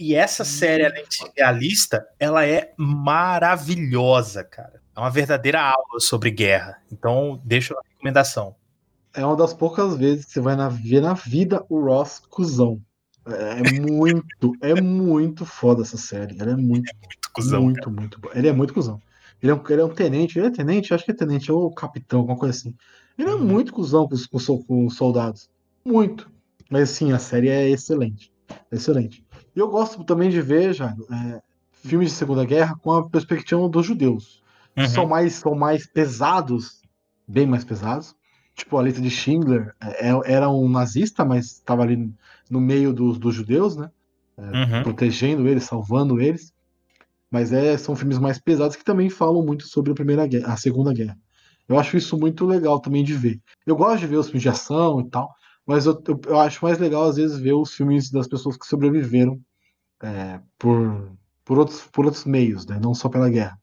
E essa série, além de realista, ela é maravilhosa, cara. É uma verdadeira aula sobre guerra. Então, deixa a recomendação. é uma das poucas vezes que você vai na, ver na vida o Ross cuzão. É é muito, é muito foda essa série. Ela é muito, Muito cuzão, muito, muito boa. Ele é muito cuzão. Ele é, um, ele é um tenente, ele é tenente, acho que é tenente, ou capitão, alguma coisa assim. Ele é Uhum. muito cuzão com os, com os sol- com os soldados. Muito. Mas sim, a série é excelente. É excelente. E eu gosto também de ver, já, filmes de Segunda Guerra com a perspectiva dos judeus. Uhum. São, mais, são mais pesados, bem mais pesados. Tipo, a lista de Schindler é- é- era um nazista, mas estava ali no meio dos, dos judeus, né? Uhum. protegendo eles, salvando eles. Mas é, são filmes mais pesados que também falam muito sobre a primeira guerra, a segunda guerra. Eu acho isso muito legal também de ver. Eu gosto de ver os filmes de ação e tal, mas eu, eu, eu acho mais legal às vezes ver os filmes das pessoas que sobreviveram é, por, por, outros, por outros meios, né? Não só pela guerra.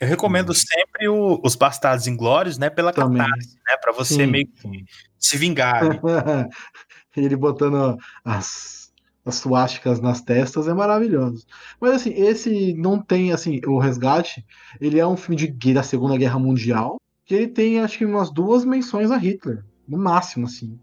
Eu recomendo sempre o- os Bastardos Inglórios, né? Pela Também. catarse, né? Pra você Sim, meio que sim. se vingar. [LAUGHS] Ele botando as, as suásticas nas testas é maravilhoso. Mas assim, esse não tem, assim, o Resgate, ele é um filme de, da Segunda Guerra Mundial, que ele tem, acho que, umas duas menções a Hitler, no máximo, assim.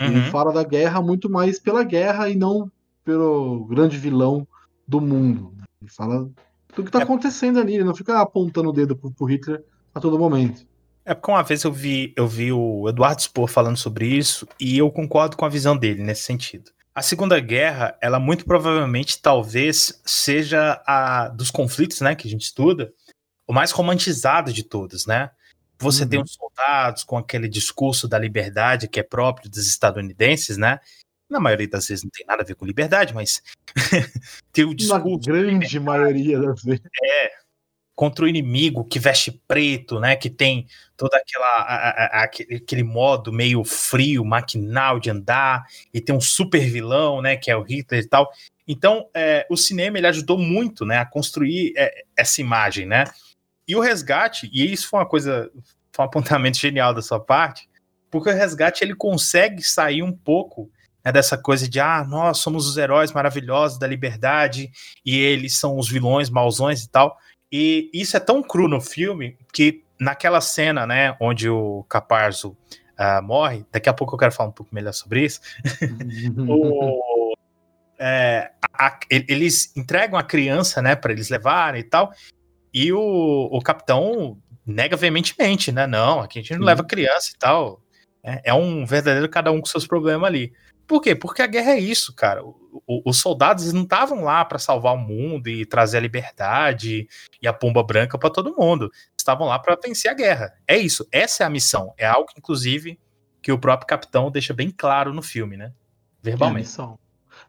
Ele Uhum. fala da guerra muito mais pela guerra e não pelo grande vilão do mundo. Ele fala do que tá É. acontecendo ali, ele não fica apontando o dedo pro, pro Hitler a todo momento. É porque uma vez eu vi, eu vi o Eduardo Spohr falando sobre isso e eu concordo com a visão dele nesse sentido. A Segunda Guerra, ela muito provavelmente talvez seja a dos conflitos, né, que a gente estuda, o mais romantizado de todos, né? Você tem Uhum. os soldados com aquele discurso da liberdade que é próprio dos estadunidenses, né? Na maioria das vezes não tem nada a ver com liberdade, mas [LAUGHS] tem o Na discurso grande maioria das vezes. contra o inimigo que veste preto, né? Que tem toda aquela a- a- a- aquele, aquele modo meio frio, maquinal de andar e tem um super vilão, né? Que é o Hitler e tal. Então, é, o cinema ele ajudou muito, né? A construir é, essa imagem, né? E o resgate e isso foi uma coisa, foi um apontamento [LAUGHS] genial da sua parte, porque o resgate ele consegue sair um pouco né, dessa coisa de ah, nós somos os heróis maravilhosos da liberdade e eles são os vilões mauzões e tal. E isso é tão cru no filme que naquela cena, né, onde o Caparzo ah, morre, daqui a pouco eu quero falar um pouco melhor sobre isso. [LAUGHS] o- é, a- eles entregam a criança, né, para eles levarem e tal. E o, o capitão nega veementemente, né? Não, aqui a gente não Sim. leva criança e tal. É, é um verdadeiro cada um com seus problemas ali. Por quê? Porque a guerra é isso, cara. O- o- os soldados não estavam lá para salvar o mundo e trazer a liberdade e a pomba branca para todo mundo. Estavam lá para vencer a guerra. É isso. Essa é a missão. É algo, inclusive, que o próprio capitão deixa bem claro no filme, né? É a Verbalmente. missão.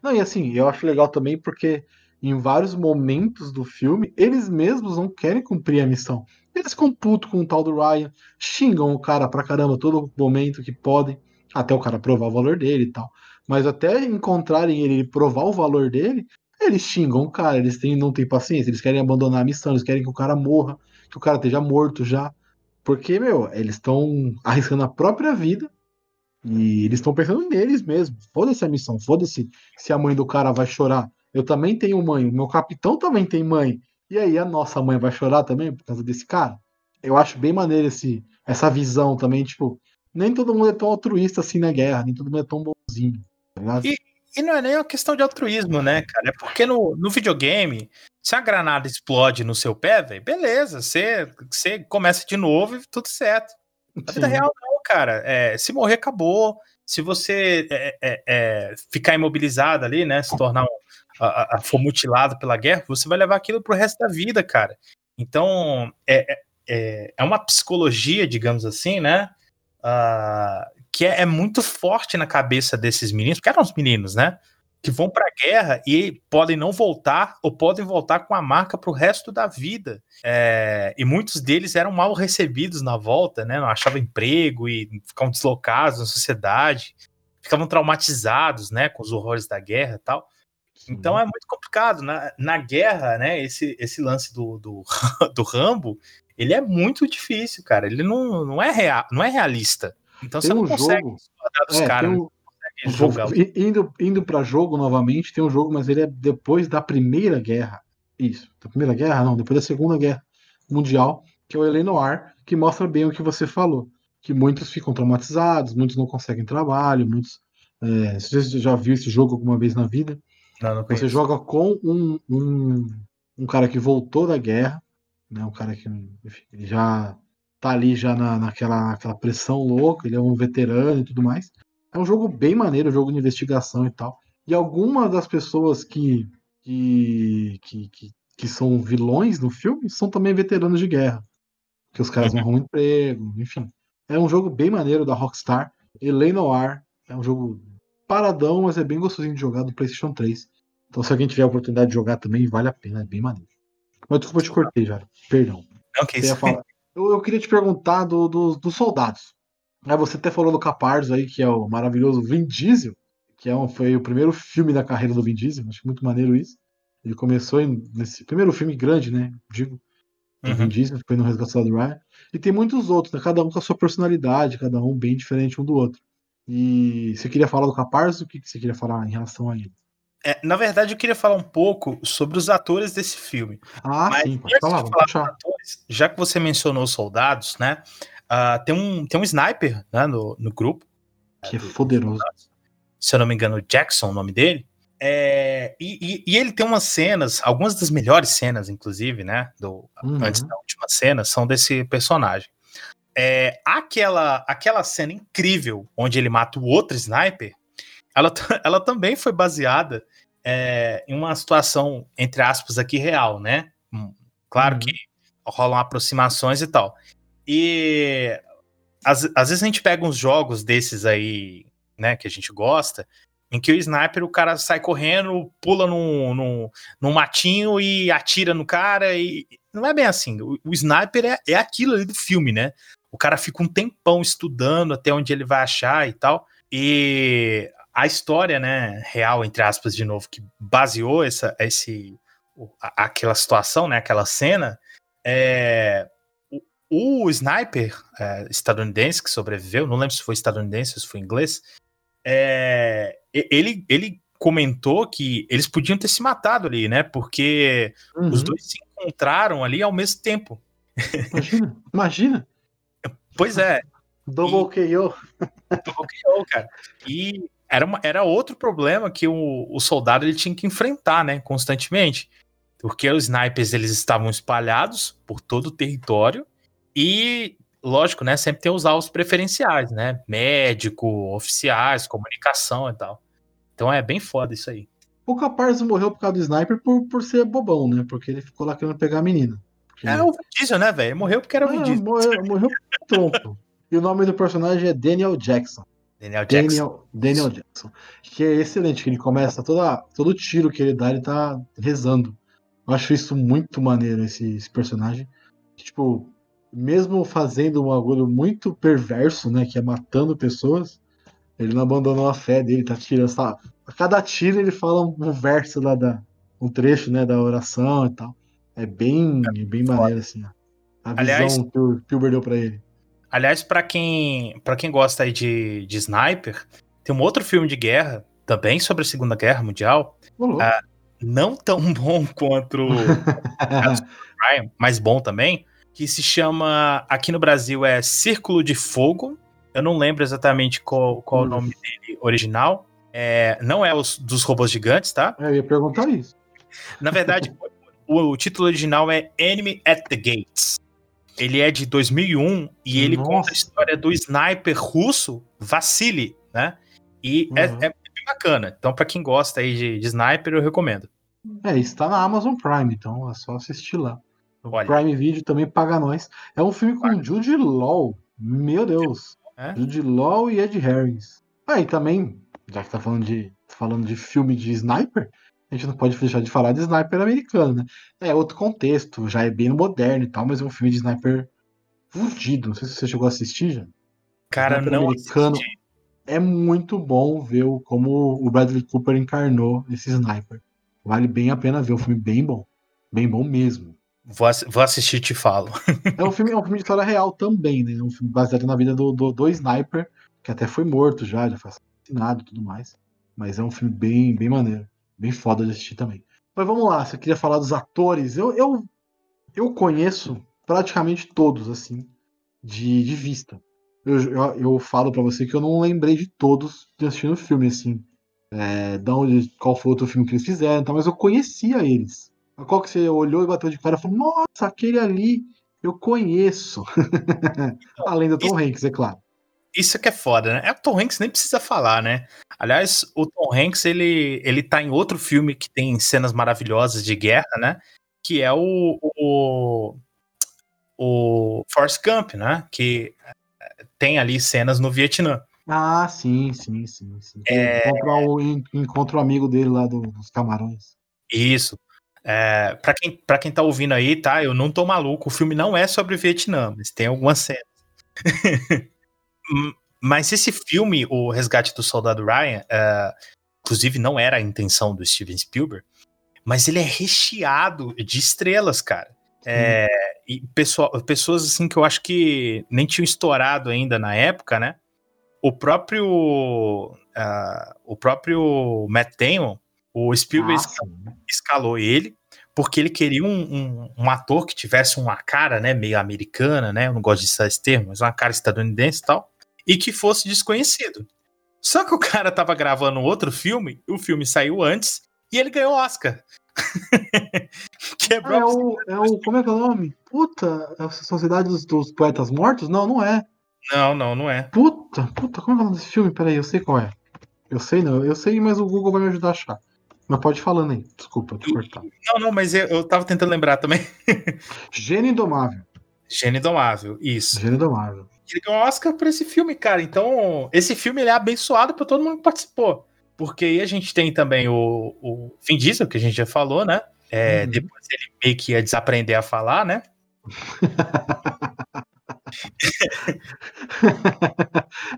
Não, e assim, eu acho legal também porque em vários momentos do filme, eles mesmos não querem cumprir a missão. Eles ficam putos com o tal do Ryan, xingam o cara pra caramba todo momento que podem, até o cara provar o valor dele e tal. Mas até encontrarem ele e provar o valor dele, eles xingam o cara, eles têm, não têm paciência, eles querem abandonar a missão, eles querem que o cara morra, que o cara esteja morto já. Porque, meu, eles estão arriscando a própria vida e eles estão pensando neles mesmo. Foda-se a missão, foda-se se a mãe do cara vai chorar. Eu também tenho mãe, meu capitão também tem mãe. E aí, a nossa mãe vai chorar também por causa desse cara? Eu acho bem maneiro esse, essa visão também, tipo, nem todo mundo é tão altruísta assim na guerra, nem todo mundo é tão bonzinho, tá? E, e não é nem uma questão de altruísmo, né, cara? É porque no, no videogame, se a granada explode no seu pé, velho, beleza, você, você começa de novo e tudo certo. Na vida Sim. real, não, cara. É, se morrer, acabou. Se você é, é, é, ficar imobilizado ali, né? Se tornar um, a, a- for mutilado pela guerra, você vai levar aquilo pro resto da vida, cara. Então, é, é- é, é uma psicologia, digamos assim, né? ah, que é, é muito forte na cabeça desses meninos, porque eram os meninos, né? Que vão pra guerra e podem não voltar, ou podem voltar com a marca pro resto da vida. É, e muitos deles eram mal recebidos na volta, né? Não achavam emprego e ficavam deslocados na sociedade, ficavam traumatizados, né? Com os horrores da guerra e tal. Então é muito complicado. Na, na guerra, né? Esse, esse lance do, do, [LAUGHS] do Rambo, ele é muito difícil, cara. Ele não, não, é, real, não é realista. Então Tem você não um consegue jogo- dos É, caras. um- i- indo, indo para jogo novamente, tem um jogo, mas ele é depois da Primeira Guerra. Isso, da Primeira Guerra? Não, depois da Segunda Guerra Mundial, que é o Eleanor, que mostra bem o que você falou. Que muitos ficam traumatizados, muitos não conseguem trabalho, muitos. É, você já viu esse jogo alguma vez na vida? Não, não Você joga com um, um, um cara que voltou da guerra, né? Um cara que enfim, já tá ali já na, naquela, naquela pressão louca, ele é um veterano e tudo mais. É um jogo bem maneiro, um jogo de investigação e tal. E algumas das pessoas que, que, que, que, que são vilões no filme são também veteranos de guerra. Que os caras não arrumam emprego, enfim. É um jogo bem maneiro da Rockstar. Elei Noir. É um jogo paradão, mas é bem gostosinho de jogar do PlayStation 3. Então, se alguém tiver a oportunidade de jogar também, vale a pena, é bem maneiro. Mas desculpa, eu te cortei, já. Perdão. Falar. Eu, eu queria te perguntar do, do- dos soldados. Aí você até falou do Caparzo aí, que é o maravilhoso Vin Diesel, que é um, foi o primeiro filme da carreira do Vin Diesel. Acho muito maneiro isso. Ele começou em- nesse primeiro filme grande, né? Digo, do Vin Uhum. Diesel, foi no Resgate do Ryan. E tem muitos outros, né? Cada um com a sua personalidade, cada um bem diferente um do outro. E você queria falar do Caparzo? O que que você queria falar em relação a ele? É, na verdade, eu queria falar um pouco sobre os atores desse filme. Ah, Mas sim, pode falar, vamos atores, já que você mencionou os soldados, né? ah, tem, um, tem um sniper né, no, no grupo. Que é poderoso. Se eu não me engano, Jackson, o nome dele. É, e, e- e ele tem umas cenas, algumas das melhores cenas, inclusive, né? Do, Uhum. Antes da última cena, são desse personagem. É, aquela, aquela cena incrível onde ele mata o outro sniper, ela, [LAUGHS] ela também foi baseada é, em uma situação, entre aspas, aqui real, né? Hum, Claro Uhum. que rolam aproximações e tal. E às, às vezes a gente pega uns jogos desses aí, né, que a gente gosta, em que o sniper, o cara sai correndo, pula num, num, num matinho e atira no cara, e não é bem assim. O, o sniper é, é aquilo ali do filme, né? O cara fica um tempão estudando até onde ele vai achar e tal. E a história, né, real, entre aspas, de novo, que baseou essa, esse, aquela situação, né, aquela cena, é, o, o sniper é, estadunidense que sobreviveu, não lembro se foi estadunidense ou se foi inglês, é, e- ele, ele comentou que eles podiam ter se matado ali, né, porque os Uhum. dois se encontraram ali ao mesmo tempo. Imagina, [LAUGHS] imagina. Pois é, Double KO. bloqueou, cara. E era, uma- era outro problema que o, o soldado ele tinha que enfrentar, né, constantemente. Porque os snipers eles estavam espalhados por todo o território e, lógico, né, sempre tem os alvos preferenciais, né, médico, oficiais, comunicação e tal. Então é bem foda isso aí. O Caparzo morreu por causa do sniper por, por ser bobão, né? Porque ele ficou lá querendo pegar a menina. Porque- É o Vin Diesel, né, velho? Morreu porque era o Vin Diesel. morreu, morreu por tronco. E o nome do personagem é Daniel Jackson. Daniel Jackson. Daniel, Daniel Jackson. Que é excelente, que ele começa toda, todo tiro que ele dá, ele tá rezando. Eu acho isso muito maneiro, esse, esse personagem. Que, tipo, mesmo fazendo um bagulho muito perverso, né? Que é matando pessoas, ele não abandonou a fé dele, tá tirando. Sabe? A cada tiro ele fala um, um verso lá da. um trecho, né, da oração e tal. É bem, bem maneiro, assim. A Aliás- visão que o Spielberg deu pra ele. Aliás, pra quem, pra quem gosta aí de, de sniper, tem um outro filme de guerra, também sobre a Segunda Guerra Mundial, louco. Ah, não tão [LAUGHS] bom quanto o [LAUGHS] Ryan, mas bom também, que se chama, aqui no Brasil é Círculo de Fogo. Eu não lembro exatamente qual, qual é o Hum. nome dele original. É, não é os dos robôs gigantes, tá? Eu ia perguntar isso. Na verdade, [LAUGHS] o, o título original é Enemy at the Gates. Ele é de 2001 e ele Nossa. conta a história do sniper russo Vassili, né? E é, Uhum. é bem bacana. Então, pra quem gosta aí de, de sniper, eu recomendo. É, está na Amazon Prime, então é só assistir lá. O Olha. Prime Video também paga nós. É um filme com Paga. Jude Law. Meu Deus. É? Jude Law e Ed Harris. Ah, e também, já que tá falando de, falando de filme de sniper, a gente não pode deixar de falar de sniper americano, né? É outro contexto, já é bem moderno e tal, mas é um filme de sniper fudido. Não sei se você chegou a assistir já. Cara, Sniper não americano. assisti. É muito bom ver como o Bradley Cooper encarnou esse sniper. Vale bem a pena ver, é um filme bem bom. Bem bom mesmo. Vou, ass- vou assistir e te falo. [LAUGHS] É um filme, é um filme de história real também, né? É um filme baseado na vida do, do, do sniper, que até foi morto já, já foi assassinado e tudo mais. Mas é um filme bem, bem maneiro. Bem foda de assistir também. Mas vamos lá, você queria falar dos atores. Eu, eu, eu conheço praticamente todos, assim, de, de vista. Eu, eu, eu falo pra você que eu não lembrei de todos de assistir no filme, assim. É, da onde, qual foi o outro filme que eles fizeram, e tal, mas eu conhecia eles. Qual que você olhou e bateu de cara e falou, nossa, aquele ali eu conheço. [LAUGHS] Além do Tom Hanks, é claro. Isso que é foda, né? É, o Tom Hanks nem precisa falar, né? Aliás, o Tom Hanks, ele, ele tá em outro filme que tem cenas maravilhosas de guerra, né? Que é o, o, o Forrest Gump, né? Que eh, tem ali cenas no Vietnã. Ah, sim, sim, sim. sim. É. Encontra, o, en- encontra o amigo dele lá do- dos camarões. Isso. É, para quem, pra quem tá ouvindo aí, tá? Eu não tô maluco. O filme não é sobre o Vietnã, mas tem algumas cenas. [LAUGHS] Hum, mas esse filme, O Resgate do Soldado Ryan, é, inclusive não era a intenção do Steven Spielberg, mas ele é recheado de estrelas, cara. É, e pessoal, pessoas assim que eu acho que nem tinham estourado ainda na época, né? O próprio, ah, o próprio Matt Damon, o Spielberg Ah, sim. escalou ele porque ele queria um, um, um ator que tivesse uma cara, né, meio americana, né? Eu não gosto de usar esse termo, mas uma cara estadunidense e tal, e que fosse desconhecido. Só que o cara tava gravando outro filme, o filme saiu antes e ele ganhou Oscar. [LAUGHS] Quebrou Ah, é o, é o. Como é que é o nome? Puta, é a Sociedade dos, dos Poetas Mortos? Não, não é. Não, não, não é. Puta, puta, como é que é o nome desse filme? Peraí, eu sei qual é. Eu sei não, eu sei, mas o Google vai me ajudar a achar. Mas pode ir falando aí, desculpa te cortar. Não, não, mas eu, eu tava tentando lembrar também. Gênio Indomável. Gênio Indomável, isso. Gênio Indomável. Ele ganhou Oscar por esse filme, cara. Então, esse filme ele é abençoado por todo mundo que participou. Porque aí a gente tem também o, o Vin Diesel, que a gente já falou, né? É, Uhum. Depois ele meio que ia desaprender a falar, né? [LAUGHS]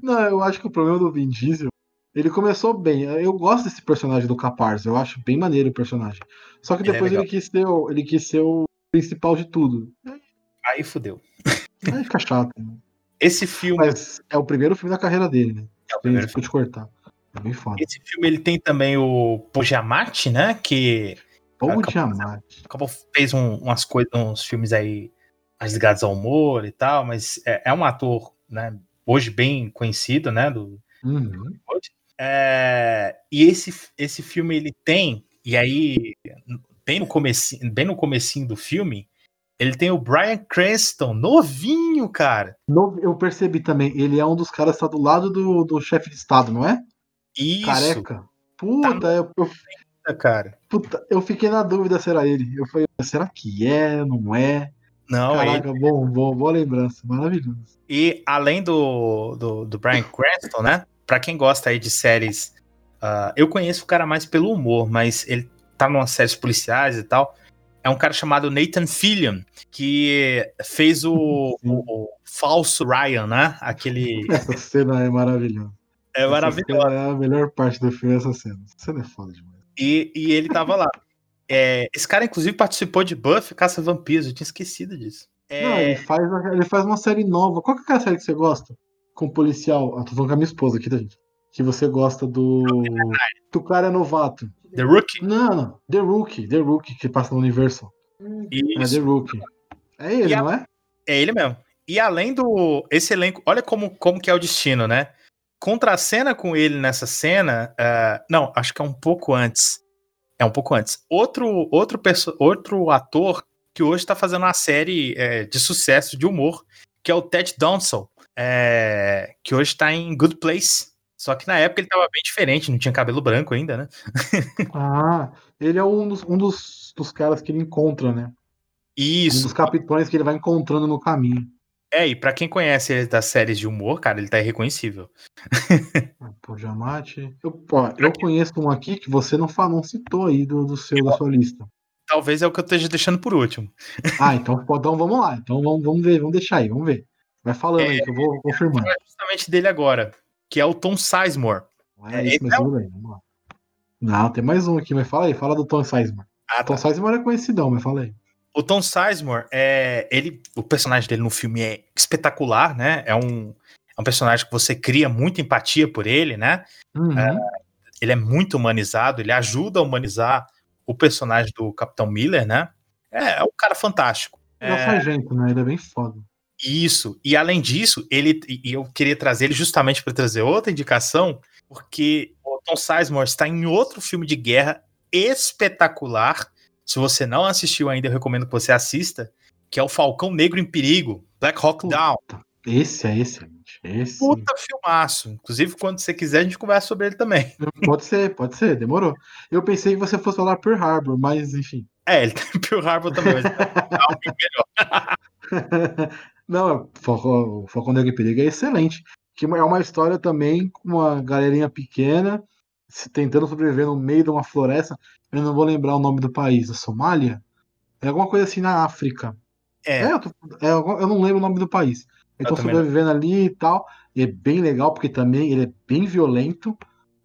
Não, eu acho que o problema do Vin Diesel, ele começou bem. Eu gosto desse personagem do Caparzo, eu acho bem maneiro o personagem. Só que é depois legal. ele, quis ser o, ele quis ser o principal de tudo. Aí fudeu. Aí fica chato. né? Esse filme, Mas é o primeiro filme da carreira dele, né? é o primeiro isso te cortar. É bem foda. esse filme ele tem também o Pojamati, né? Que o acabou- acabou, fez um- umas coisas, uns filmes aí mais ligados ao humor e tal, mas é, é um ator, né? Hoje bem conhecido, né? Do, Uhum. É, e esse, esse filme ele tem, e aí, bem no, comecinho, bem no comecinho do filme, ele tem o Brian Cranston, novinho, cara. Eu percebi também, ele é um dos caras que tá do lado do, do chefe de Estado, não é? Isso, Careca. Puta, eu, eu, cara. puta, eu fiquei na dúvida se era ele. Eu falei, será que é? Não é? Não, ele, Caraca, bom, bom, boa lembrança, maravilhoso. e além do, do, do Brian [LAUGHS] Cranston, né? Pra quem gosta aí de séries. ah, eu conheço o cara mais pelo humor, mas ele tá numa séries policiais e tal. É um cara chamado Nathan Fillion, que fez o, o- o falso Ryan, né? Aquele. Essa cena é maravilhosa. É cena É a melhor parte do filme, essa cena. Essa cena é foda demais. E, e ele tava lá. É, esse cara, inclusive, participou de Buffy Caça Vampiros. Eu tinha esquecido disso. É, Não, ele faz, ele faz uma série nova. Qual que é aquela série que você gosta? Com policial. Ah, tô falando com a minha esposa aqui, tá, gente? Que você gosta do. Do cara novato. The Rookie. Não, não. The Rookie. The Rookie, que passa no Universal. É Isso. The Rookie. É ele, a- não é? É ele mesmo. E além do. Esse elenco. Olha como, como que é o destino, né? Contracena com ele nessa cena. ah, não, acho que é um pouco antes. É um pouco antes. Outro, outro, perso- outro ator que hoje tá fazendo uma série é, de sucesso, de humor, que é o Ted Danson. é, que hoje tá em Good Place. Só que na época ele tava bem diferente, não tinha cabelo branco ainda, né? [LAUGHS] Ah, ele é um dos, um dos, dos caras que ele encontra, né? Um Isso. dos capitões que ele vai encontrando no caminho. É, e pra quem conhece ele das séries de humor, cara, ele tá irreconhecível. [LAUGHS] Ah, Pô, Jamate. Eu, ó, eu conheço um aqui que você não, fa- não citou aí do, do seu, da sua lista. Talvez é o que eu esteja deixando por último. Ah, [LAUGHS] então, então vamos lá. Então vamos, vamos ver, vamos deixar aí, vamos ver. Vai falando aí que eu vou confirmando. É justamente dele agora, que é o Tom Sizemore. É É, isso, mas é tudo bem. Não, tem mais um aqui, mas fala aí, fala do Tom Sizemore. Ah, Tom tá. Sizemore é conhecidão, mas fala aí. O Tom Sizemore, é, ele, o personagem dele no filme é espetacular, né? É um, é um personagem que você cria muita empatia por ele, né? Uhum. Ele é muito humanizado, ele ajuda a humanizar o personagem do Capitão Miller, né? É, é um cara fantástico. Ele é o sargento, né? Ele é bem foda. Isso. E além disso, ele e eu queria trazer ele justamente para trazer outra indicação, porque o Tom Sizemore está em outro filme de guerra espetacular. Se você não assistiu ainda, eu recomendo que você assista, que é o Falcão Negro em Perigo, Black Hawk. Down. Esse é excelente. Esse. Puta filmaço. Inclusive, quando você quiser, a gente conversa sobre ele também. Pode ser, pode ser, demorou. Eu pensei que você fosse falar Pearl Harbor, mas enfim. É, ele tem Pearl Harbor também, mas [LAUGHS] filme melhor. [LAUGHS] Não, o Falcão Perigo é excelente. Que é uma história também com uma galerinha pequena se tentando sobreviver no meio de uma floresta. Eu não vou lembrar o nome do país, a Somália? É alguma coisa assim na África. É, É, eu, tô- é eu não lembro o nome do país. Eu estão também não. sobrevivendo ali e tal. E é bem legal, porque também ele é bem violento.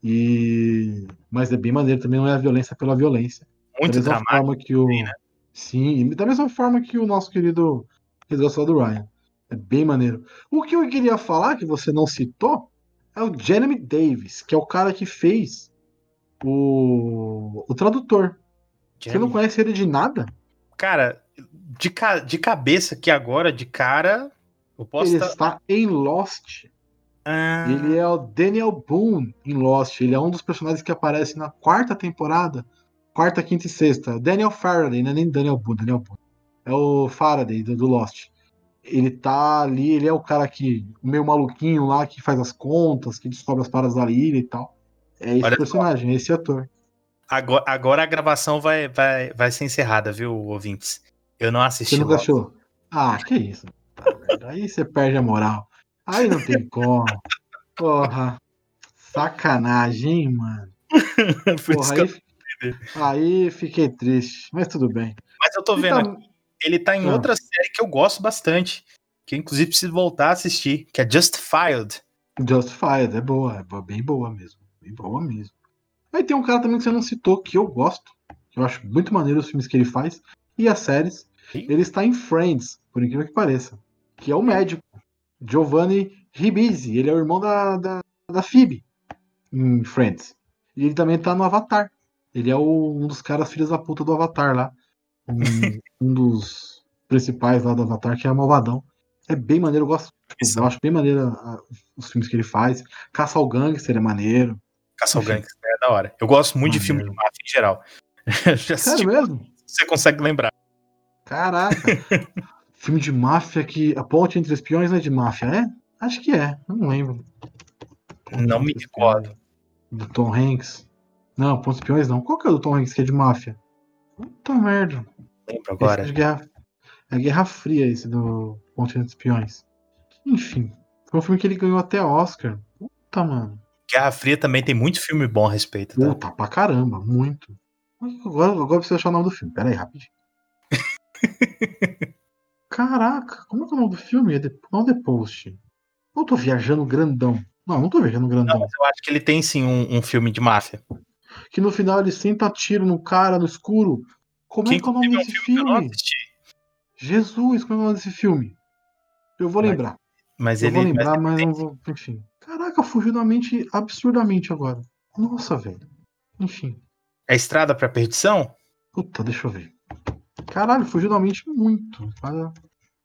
E... Mas é bem maneiro, também não é a violência pela violência. muito da mesma dramático. forma que o. também, né? Sim, da mesma forma que o nosso querido Resgate do Ryan. É bem maneiro. O que eu queria falar, que você não citou, é o Jeremy Davis, que é o cara que fez o, o tradutor. Você não conhece ele de nada? Cara, de, ca- de cabeça aqui agora, de cara, eu posso ele tá- está em Lost. Ah, Ele é o Daniel Boone em Lost. Ele é um dos personagens que aparece na quarta temporada. Quarta, quinta e sexta. Daniel Faraday, não é nem Daniel Boone, Daniel Boone. É o Faraday do, do Lost. Ele tá ali, ele é o cara que. meio maluquinho lá, que faz as contas, que descobre as paradas da ilha e tal. É esse Olha personagem, é esse ator. Agora, agora a gravação vai, vai, vai ser encerrada, viu, ouvintes? Eu não assisti. Você nunca achou? Ah, que isso. Tá. Aí você perde a moral. Aí não tem como. Porra. Sacanagem, hein, mano. [LAUGHS] Porra, aí, aí fiquei triste, mas tudo bem. Mas eu tô vendo tá- aqui, ele tá em Ah. outra série que eu gosto bastante, que eu inclusive preciso voltar a assistir, que é Justified. Justified, é boa, é boa, bem boa mesmo. Bem boa mesmo. Aí tem um cara também que você não citou, que eu gosto, que eu acho muito maneiro os filmes que ele faz, e as séries. Ih. Ele está em Friends, por incrível que pareça. Que é o médico, Giovanni Ribisi. Ele é o irmão da, da, da Phoebe em Friends. E ele também tá no Avatar. Ele é o- um dos caras filhos da puta do Avatar lá. Um, um dos principais lá do Avatar, que é malvadão. É bem maneiro, eu gosto. Eu acho bem maneiro ah, os filmes que ele faz. Caça ao Gangster é maneiro. Caça ao. Gangster, é da hora. Eu gosto muito de filme de Maneiro. máfia em geral. [LAUGHS] Já assisti, Sério mesmo? você consegue lembrar. Caraca. [LAUGHS] filme de máfia que. A ponte entre espiões não é de máfia, é? Acho que é, não lembro. Não me recordo. Do Tom Hanks. Não, Ponte Espiões não. Qual que é o do Tom Hanks que é de máfia? Puta merda. Lembro agora. é de Guerra, é Guerra Fria esse do Ponte entre Espiões. Enfim. Foi um filme que ele ganhou até Oscar. Puta, mano. Guerra Fria também tem muito filme bom a respeito. Tá? Puta, pra caramba, muito. Agora, agora eu preciso achar o nome do filme. Pera aí, rapidinho. [LAUGHS] Caraca, como é que é o nome do filme? É The, não The Post. Eu tô viajando grandão. Não, não tô viajando grandão. Não, mas eu acho que ele tem sim um, um filme de máfia. Que no final ele senta tiro no cara no escuro. Como Que é que é o nome inclusive é um desse filme que filme? Jesus, como é o nome desse filme? Eu vou Mas lembrar. Mas eu ele. vou mas lembrar, mas tem- não vou. Enfim. Caraca, fugiu da mente absurdamente agora. Nossa, velho. Enfim. É Estrada pra Perdição? Puta, deixa eu ver. Caralho, fugiu da mente muito.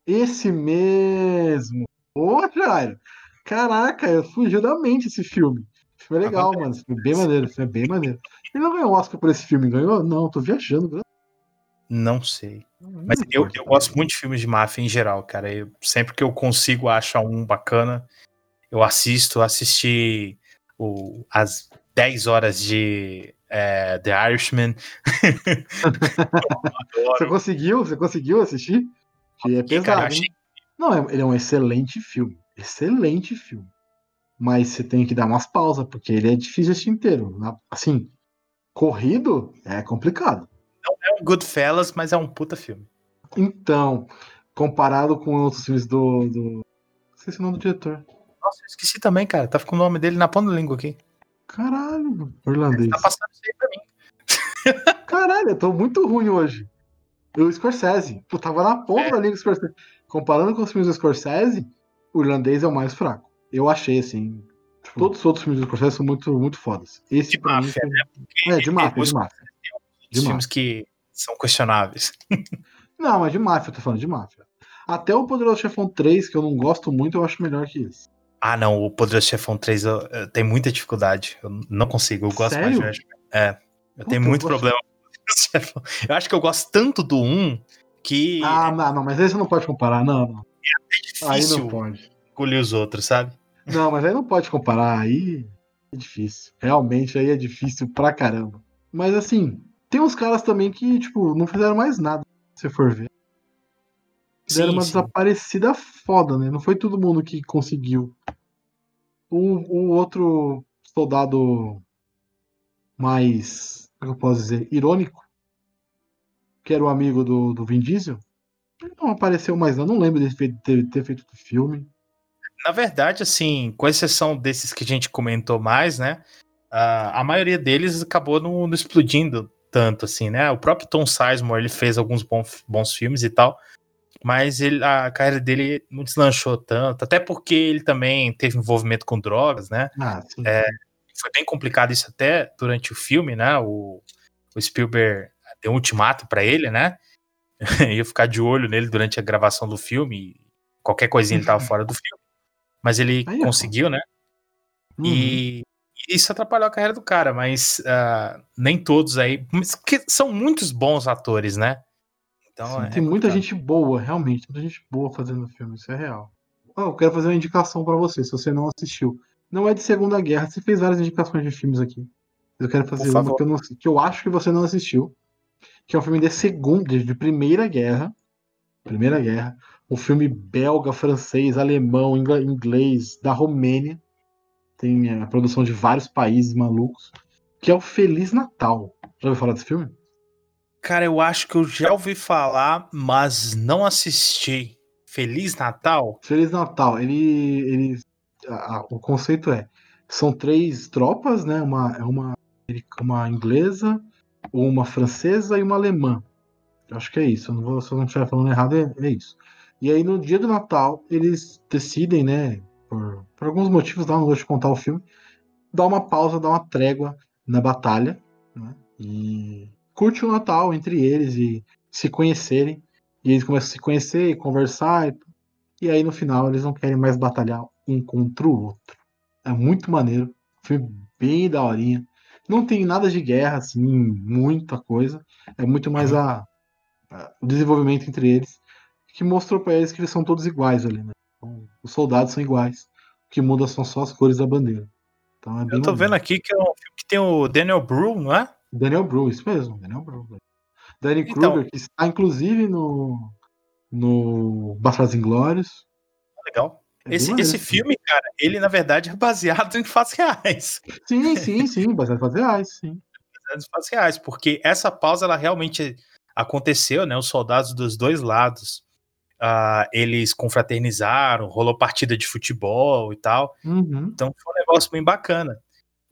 Esse mesmo. Ô, Jairo. Caraca, fugiu da mente esse filme. O filme é legal, mano. Esse filme é bem maneiro. Esse filme é bem maneiro. Ele não ganhou Oscar por esse filme, ganhou? Não, tô viajando. Não sei. Mas eu, eu gosto muito de filmes de máfia em geral, cara. Eu, sempre que eu consigo achar um bacana, eu assisto. Assisti o, as 10 horas de é, The Irishman. [LAUGHS] Você conseguiu? Você conseguiu assistir? Que é pesado. cara, achei Não, é- ele é um excelente filme. Excelente filme. Mas você tem que dar umas pausas, porque ele é difícil de assistir inteiro. Assim, corrido é complicado. É um Goodfellas, mas é um puta filme. Então, comparado com outros filmes do. do... Esqueci o nome do diretor. Nossa, eu esqueci também, cara. Tá ficando o nome dele na ponta da língua aqui. Caralho, irlandês. Tá passando isso aí pra mim. [LAUGHS] Caralho, eu tô muito ruim hoje. O Scorsese. Pô, tava na ponta É. da língua do Scorsese. Comparando com os filmes do Scorsese, o irlandês é o mais fraco. Eu achei, assim. Todos os outros filmes do Scorsese são muito, muito fodas. Esse De mim máfia, foi- né? Porque É, de máfia, de máfia. De filmes que são questionáveis. [LAUGHS] Não, mas de máfia, eu tô falando de máfia. Até o Poderoso Chefão 3, que eu não gosto muito, eu acho melhor que esse. Ah, não, o Poderoso Chefão 3 eu, eu tenho muita dificuldade. Eu não consigo, eu gosto mais Sério? de Irishman. É, eu Puta, tenho eu muito gosto- problema com o Poderoso [LAUGHS] Chefão. Eu acho que eu gosto tanto do 1 que Ah, não, não, mas aí você não pode comparar, não, não. é Aí não pode. engolir os outros, sabe? Não, mas aí não pode comparar, aí é difícil. Realmente aí é difícil pra caramba. Mas assim, tem uns caras também que, tipo, não fizeram mais nada, se for ver. Fizeram Sim, uma sim. desaparecida foda, né? Não foi todo mundo que conseguiu. O, o outro soldado mais, como eu posso dizer, irônico, que era o amigo do, do Vin Diesel, ele não apareceu mais, não. Não lembro de ter, ter, feito o filme. Na verdade, assim, com exceção desses que a gente comentou mais, né? a a maioria deles acabou não, não explodindo tanto, assim, né? O próprio Tom Sizemore, ele fez alguns bons, bons filmes e tal, mas ele, a carreira dele não deslanchou tanto, até porque ele também teve envolvimento com drogas, né? Ah, sim. É, foi bem complicado isso até durante o filme, né? O, o Spielberg deu um ultimato pra ele, né? [LAUGHS] Ia ficar de olho nele durante a gravação do filme. Qualquer coisinha ele tava [LAUGHS] fora do filme. Mas ele Aí, conseguiu, né? Uhum. E isso atrapalhou a carreira do cara, mas ah, nem todos aí. São muitos bons atores, né? Então, Sim, é tem muita complicado. gente boa, realmente, muita gente boa fazendo filme, isso é real. Ah, eu quero fazer uma indicação pra você, se você não assistiu. Não é de Segunda Guerra, você fez várias indicações de filmes aqui. Eu quero fazer uma que eu, não- que eu acho que você não assistiu, que é um filme de Segunda, de Primeira Guerra. Primeira Guerra. Um filme belga, francês, alemão, inglês, da Romênia. Tem é, a produção de vários países malucos. Que é o Feliz Natal. Já ouviu falar desse filme? Cara, eu acho que eu já ouvi falar, mas não assisti. Feliz Natal? Feliz Natal. Ele, ele, a- a- o conceito é, são três tropas, né? Uma, é uma, uma inglesa, uma francesa e uma alemã. Eu acho que é isso. Eu não vou, se eu não estiver falando errado, é, é isso. E aí no dia do Natal eles decidem, né? Por, por alguns motivos, não vou te contar o filme, dar uma pausa, dar uma trégua na batalha, né? E curte o Natal entre eles e se conhecerem. E eles começam a se conhecer e conversar. E, e aí no final eles não querem mais batalhar um contra o outro. É muito maneiro. Filme bem daorinha. Não tem nada de guerra, assim, muita coisa. É muito mais a, a- o desenvolvimento entre eles. Que mostrou pra eles que eles são todos iguais ali, né? Então, os soldados são iguais. O que muda são só as cores da bandeira. Então é Eu tô vendo aqui que é um filme que tem o Daniel Bru, não é? Daniel Bru, isso mesmo, Daniel Bru. Danny Então. Kruger, que está inclusive no, no Bastardos Inglórios. Legal. É Esse, esse filme, cara, ele na verdade é baseado [LAUGHS] em fatos reais. Sim, sim, sim, baseado em fatos reais, sim. Baseado em fatos reais, porque essa pausa ela realmente aconteceu, né? Os soldados dos dois lados, ah, eles confraternizaram, rolou partida de futebol e tal. Uhum. Então foi um negócio bem bacana.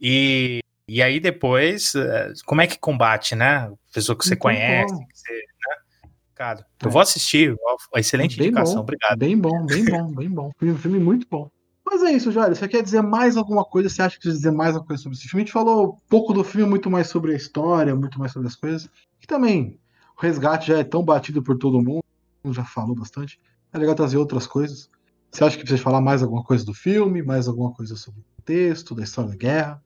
E, e aí depois, eh, como é que combate, né? Pessoa que você conhece, como. que você, né? Cara, É. eu vou assistir. ó, Excelente Bem indicação, bom, obrigado. Bem bom, bem bom, bem bom. Filme, filme muito bom. Mas é isso, Jário. Você quer dizer mais alguma coisa? Você acha que precisa dizer mais alguma coisa sobre esse filme? A gente falou pouco do filme, muito mais sobre a história, muito mais sobre as coisas. E também, o resgate já é tão batido por todo mundo, já falou bastante. É legal trazer outras coisas. Você acha que precisa falar mais alguma coisa do filme, mais alguma coisa sobre o contexto, da história da guerra?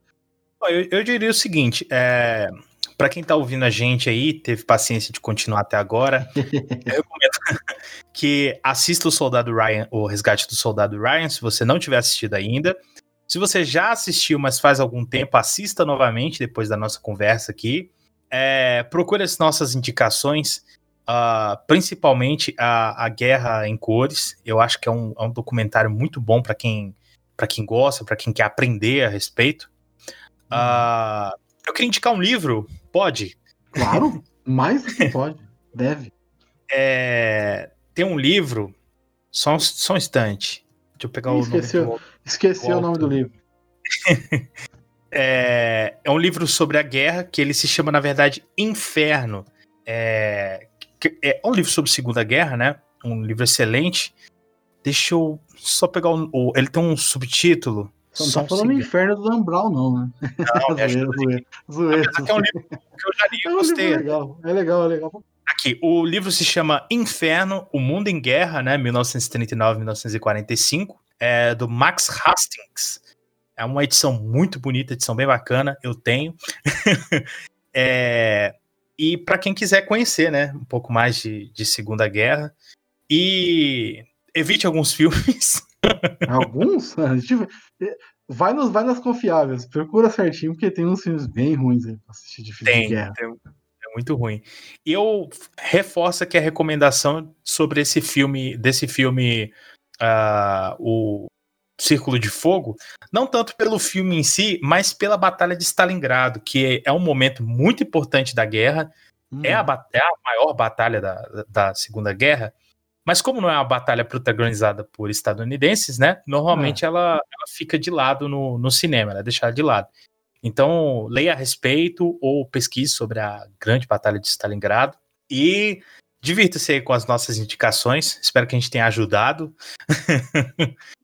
Eu, eu diria o seguinte: é, para quem tá ouvindo a gente aí, teve paciência de continuar até agora, [LAUGHS] eu recomendo [LAUGHS] que assista o Soldado Ryan, o Resgate do Soldado Ryan, se você não tiver assistido ainda. Se você já assistiu, mas faz algum tempo, assista novamente depois da nossa conversa aqui. É, procure as nossas indicações, ah, principalmente a, a Guerra em Cores. Eu acho que é um, é um documentário muito bom para quem, pra quem gosta, para quem quer aprender a respeito. Ah, eu queria indicar um livro, pode? Claro, [LAUGHS] mais do que pode. Deve. É, tem um livro, só um, só um instante. Deixa eu pegar Ih, o nome esqueceu. do- Esqueci o nome do livro. [LAUGHS] É, é um livro sobre a guerra que ele se chama, na verdade, Inferno. É, é um livro sobre Segunda Guerra, né? Um livro excelente. Deixa eu só pegar o. o- ele tem um subtítulo. Não Só tá falando segundo. inferno do Dan Brown, não, né? Não, [LAUGHS] zoeira, zoeira, zoeira. Apesar que é um livro que eu já li, É um livro gostei. legal. É legal, é legal. Aqui, o livro se chama Inferno, O Mundo em Guerra, né? 1939-1945, é do Max Hastings. É uma edição muito bonita, edição bem bacana, eu tenho. [LAUGHS] É, e para quem quiser conhecer, né, um pouco mais de, de Segunda Guerra e evite alguns [LAUGHS] filmes. Alguns? [LAUGHS] Gente vai, nos, vai nas confiáveis. Procura certinho, porque tem uns filmes bem ruins aí pra assistir de filme de Tem, guerra. tem- é muito ruim. E eu reforço aqui a recomendação sobre esse filme, desse filme, ah, o Círculo de Fogo, não tanto pelo filme em si, mas pela Batalha de Stalingrado, que é um momento muito importante da guerra, Hum. é, a, é a maior batalha da, da Segunda Guerra, mas como não é uma batalha protagonizada por estadunidenses, né? Normalmente ela, ela fica de lado no, no cinema, ela é deixada de lado. Então, leia a respeito ou pesquise sobre a grande batalha de Stalingrado e divirta-se aí com as nossas indicações. Espero que a gente tenha ajudado.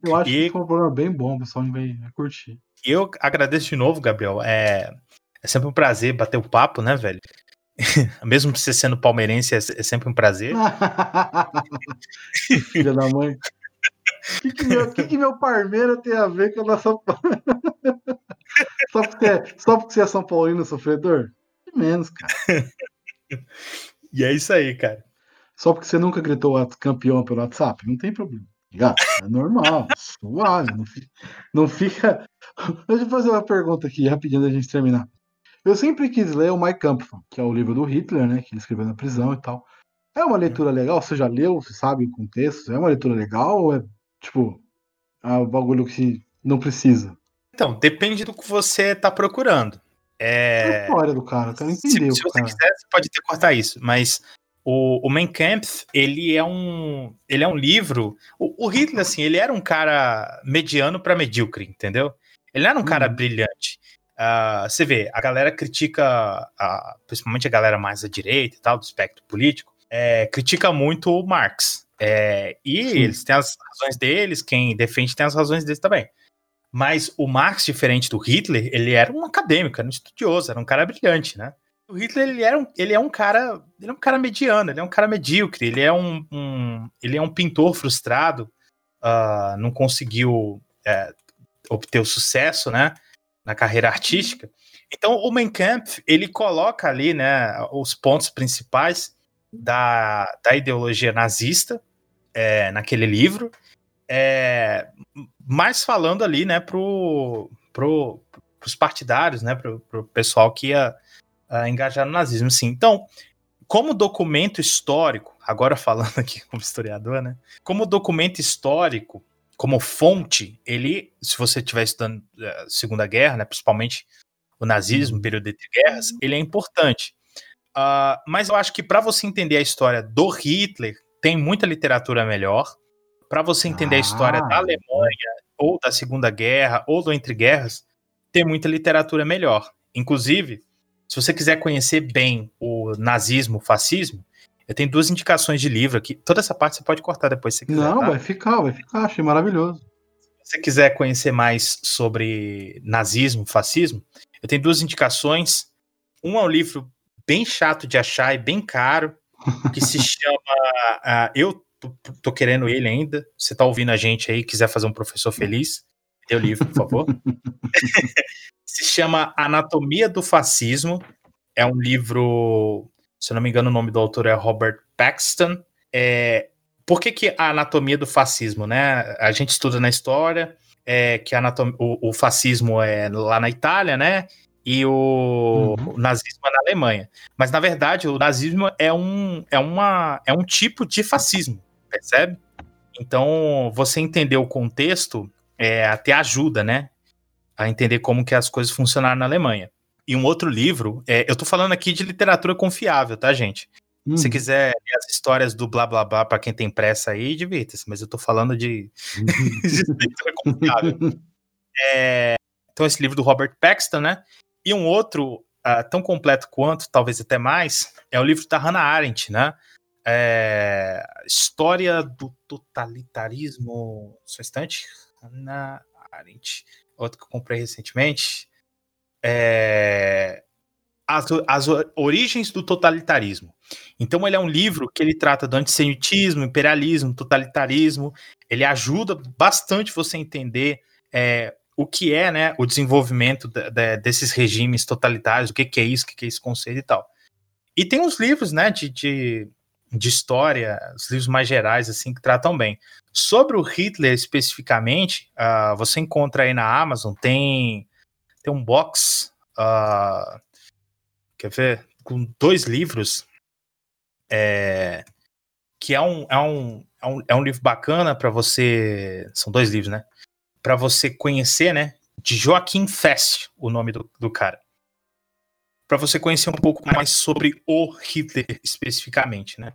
Eu acho E- que foi um programa bem bom, o pessoal vai, curtir. Eu agradeço de novo, Gabriel. É, é sempre um prazer bater o papo, né, velho? [LAUGHS] Mesmo você sendo palmeirense, é, é sempre um prazer. [LAUGHS] Filha da mãe. O que, que, meu, que, que meu parmeiro tem a ver com a nossa. [LAUGHS] só, porque, é- só porque você é São Paulino sofredor? De menos, cara. E é isso aí, cara. Só porque você nunca gritou "What- campeão pelo WhatsApp? Não tem problema. Ligado? É normal, [LAUGHS] suave. Não fica, não fica. Deixa eu fazer uma pergunta aqui, rapidinho da gente terminar. Eu sempre quis ler o Mein Kampf, que é o livro do Hitler, né? Que ele escreveu na prisão e tal. É uma leitura legal? Você já leu? Você sabe o contexto? É uma leitura legal ou é tipo é um bagulho que não precisa? Então, depende do que você tá procurando. É a É, história do cara, eu quero se, entender o se você cara. quiser, você pode até cortar isso, mas o, o Mein Kampf, ele é um, ele é um livro. O, o Hitler, assim, ele era um cara mediano para medíocre, entendeu? Ele não era um cara Uhum. brilhante. Ah, você vê, a galera critica, a- principalmente a galera mais à direita e tal, do espectro político, é, critica muito o Marx. É, e Sim. eles têm as razões deles, quem defende tem as razões deles também. Mas o Marx, diferente do Hitler, ele era um acadêmico, era um estudioso, era um cara brilhante, né? O Hitler, ele, era um, ele é um cara, ele é um cara mediano, ele é um cara medíocre, ele é um, um- ele é um pintor frustrado, ah, não conseguiu é, obter o sucesso, né, na carreira artística. Então, o Mein Kampf, ele coloca ali, né, os pontos principais da, da ideologia nazista é, naquele livro, é, mais falando ali, né, pro, pro, pros partidários, né, pro, pro pessoal que ia ah, engajar no nazismo, sim. Então, como documento histórico, agora falando aqui [LAUGHS] como historiador, né, como documento histórico, como fonte, ele, se você estiver estudando a Segunda Guerra, né, principalmente o nazismo, o período entre guerras, ele é importante. Uh, mas eu acho que para você entender a história do Hitler, tem muita literatura melhor. Para você entender ah. a história da Alemanha, ou da Segunda Guerra, ou do Entre Guerras, tem muita literatura melhor. Inclusive, se você quiser conhecer bem o nazismo, o fascismo, eu tenho duas indicações de livro aqui. Toda essa parte você pode cortar depois se quiser. Não, tá? vai ficar, vai ficar. Achei maravilhoso. Se você quiser conhecer mais sobre nazismo, fascismo, eu tenho duas indicações. Um é um livro bem chato de achar e bem caro, que se [LAUGHS] chama. Uh, eu tô, tô, querendo ele ainda. Você tá ouvindo a gente aí, quiser fazer um professor feliz, dê o livro, por favor. [LAUGHS] se chama Anatomia do Fascismo. É um livro se eu não me engano, o nome do autor é Robert Paxton. É, por que, que a anatomia do fascismo, né? A gente estuda na história é, que o, o, fascismo é lá na Itália, né? E o, uhum. o, nazismo é na Alemanha. Mas, na verdade, o nazismo é um, é uma, é um tipo de fascismo, percebe? Então, você entender o contexto é, até ajuda, né? A entender como que as coisas funcionaram na Alemanha. E um outro livro, é, eu tô falando aqui de literatura confiável, tá, gente? Hum. Se quiser ler as histórias do blá blá blá para quem tem pressa aí, divirta-se, mas eu tô falando de, [LAUGHS] de literatura confiável. É, então, esse livro do Robert Paxton, né? E um outro, uh, tão completo quanto, talvez até mais, é o livro da Hannah Arendt, né? É, História do Totalitarismo. Só um instante. Hannah Arendt. Outro que eu comprei recentemente é, as, as origens do totalitarismo. Então ele é um livro que ele trata do antissemitismo, imperialismo, totalitarismo. Ele ajuda bastante você a entender é, o que é né, o desenvolvimento de, de, desses regimes totalitários, o que, que é isso, o que, que é esse conceito e tal. E tem uns livros né, de, de, de história, os livros mais gerais, assim, que tratam bem. Sobre o Hitler especificamente, uh, você encontra aí na Amazon, tem tem um box, uh, quer ver, com dois livros, é, que é um, é, um, é, um, é um livro bacana para você, são dois livros, né, para você conhecer, né, de Joaquim Fest, o nome do, do cara, para você conhecer um pouco mais sobre o Hitler especificamente, né.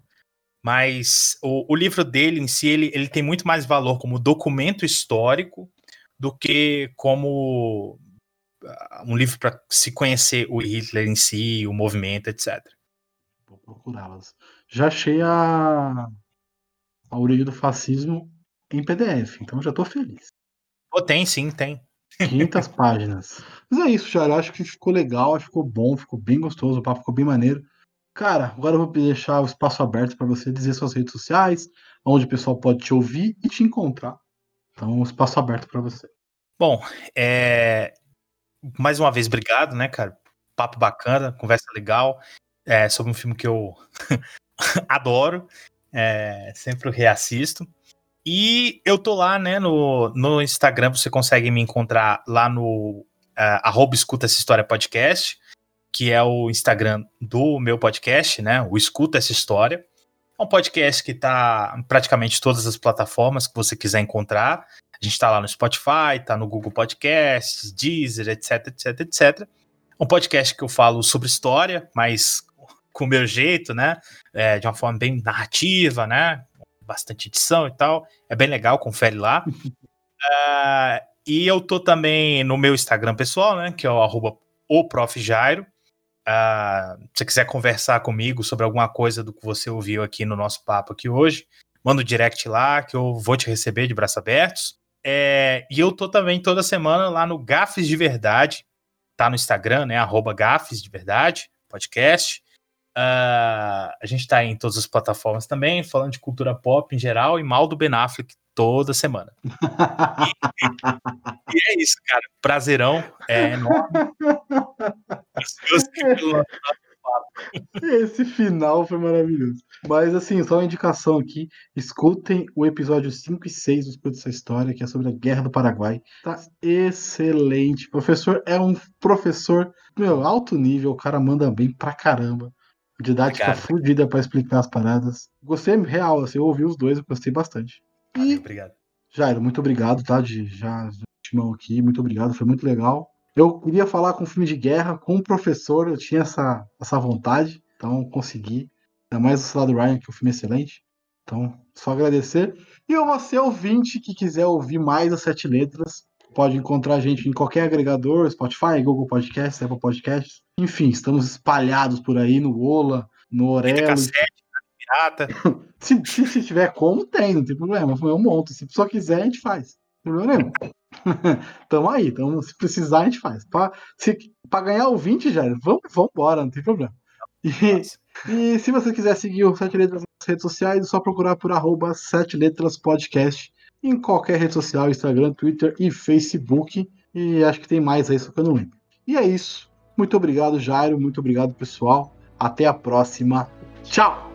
Mas o, o livro dele em si, ele, ele tem muito mais valor como documento histórico do que como um livro para se conhecer o Hitler em si, o movimento, etc. Vou procurá-las. Já achei a, a origem do fascismo em PDF, então já estou feliz. Oh, tem sim, tem. 500 [LAUGHS] páginas. Mas é isso, Jair. Acho que ficou legal, ficou bom, ficou bem gostoso, o papo ficou bem maneiro. Cara, agora eu vou deixar o espaço aberto para você dizer suas redes sociais, onde o pessoal pode te ouvir e te encontrar. Então, espaço aberto para você. Bom, é, mais uma vez, obrigado, né, cara? Papo bacana, conversa legal. É, sobre um filme que eu [LAUGHS] adoro. É, sempre reassisto. E eu tô lá, né, no, no Instagram, você consegue me encontrar lá no uh, arroba escuta essa história podcast, que é o Instagram do meu podcast, né, o Escuta Essa História. É um podcast que tá em praticamente todas as plataformas que você quiser encontrar. A gente está lá no Spotify, está no Google Podcasts, Deezer, etc, etc, etc. Um podcast que eu falo sobre história, mas com o meu jeito, né? É, de uma forma bem narrativa, né? Bastante edição e tal. É bem legal, confere lá. uh, [LAUGHS] e eu tô também no meu Instagram pessoal, né? Que é o arroba o Prof. Jairo. Uh, se você quiser conversar comigo sobre alguma coisa do que você ouviu aqui no nosso papo aqui hoje, manda o um direct lá que eu vou te receber de braços abertos. É, e eu tô também toda semana lá no Gafes de Verdade, tá no Instagram, né? Arroba Gafes de Verdade, podcast. Uh, a gente tá em todas as plataformas também, falando de cultura pop em geral e mal do Ben Affleck toda semana. [LAUGHS] e, é isso, cara. Prazerão. É enorme. Esse final foi maravilhoso. Mas assim, só uma indicação aqui: escutem o episódio 5 e 6 do Escuta essa história, que é sobre a Guerra do Paraguai. Tá excelente. O professor é um professor, meu, alto nível, o cara manda bem pra caramba. Didática Obrigado. fodida pra explicar as paradas. Gostei real, assim, eu ouvi os dois, eu gostei bastante. E, obrigado. Jairo, muito obrigado, tá? De já timão aqui, muito obrigado, foi muito legal. Eu queria falar com filme de guerra, com o professor, eu tinha essa, essa vontade, então consegui. Ainda mais o lado Ryan, que o filme é excelente. Então, só agradecer. E você, ouvinte, que quiser ouvir mais as sete letras, pode encontrar a gente em qualquer agregador, Spotify, Google Podcasts, Apple Podcasts. Enfim, estamos espalhados por aí no Ola, no Orelo. Pirata. [LAUGHS] Se, se, se, tiver como, tem, não tem problema. Eu monto. Se só quiser, a gente faz. Não tem problema nenhum. [LAUGHS] tamo aí. Tamo, se precisar, a gente faz. Pra, se, pra ganhar o 20, já, vamos, vamos embora, não tem problema. E, e se você quiser seguir o Sete Letras nas redes sociais, é só procurar por arroba Sete Letras Podcast em qualquer rede social, Instagram, Twitter e Facebook. E acho que tem mais aí, só que eu não lembro. E é isso. Muito obrigado, Jairo. Muito obrigado, pessoal. Até a próxima. Tchau!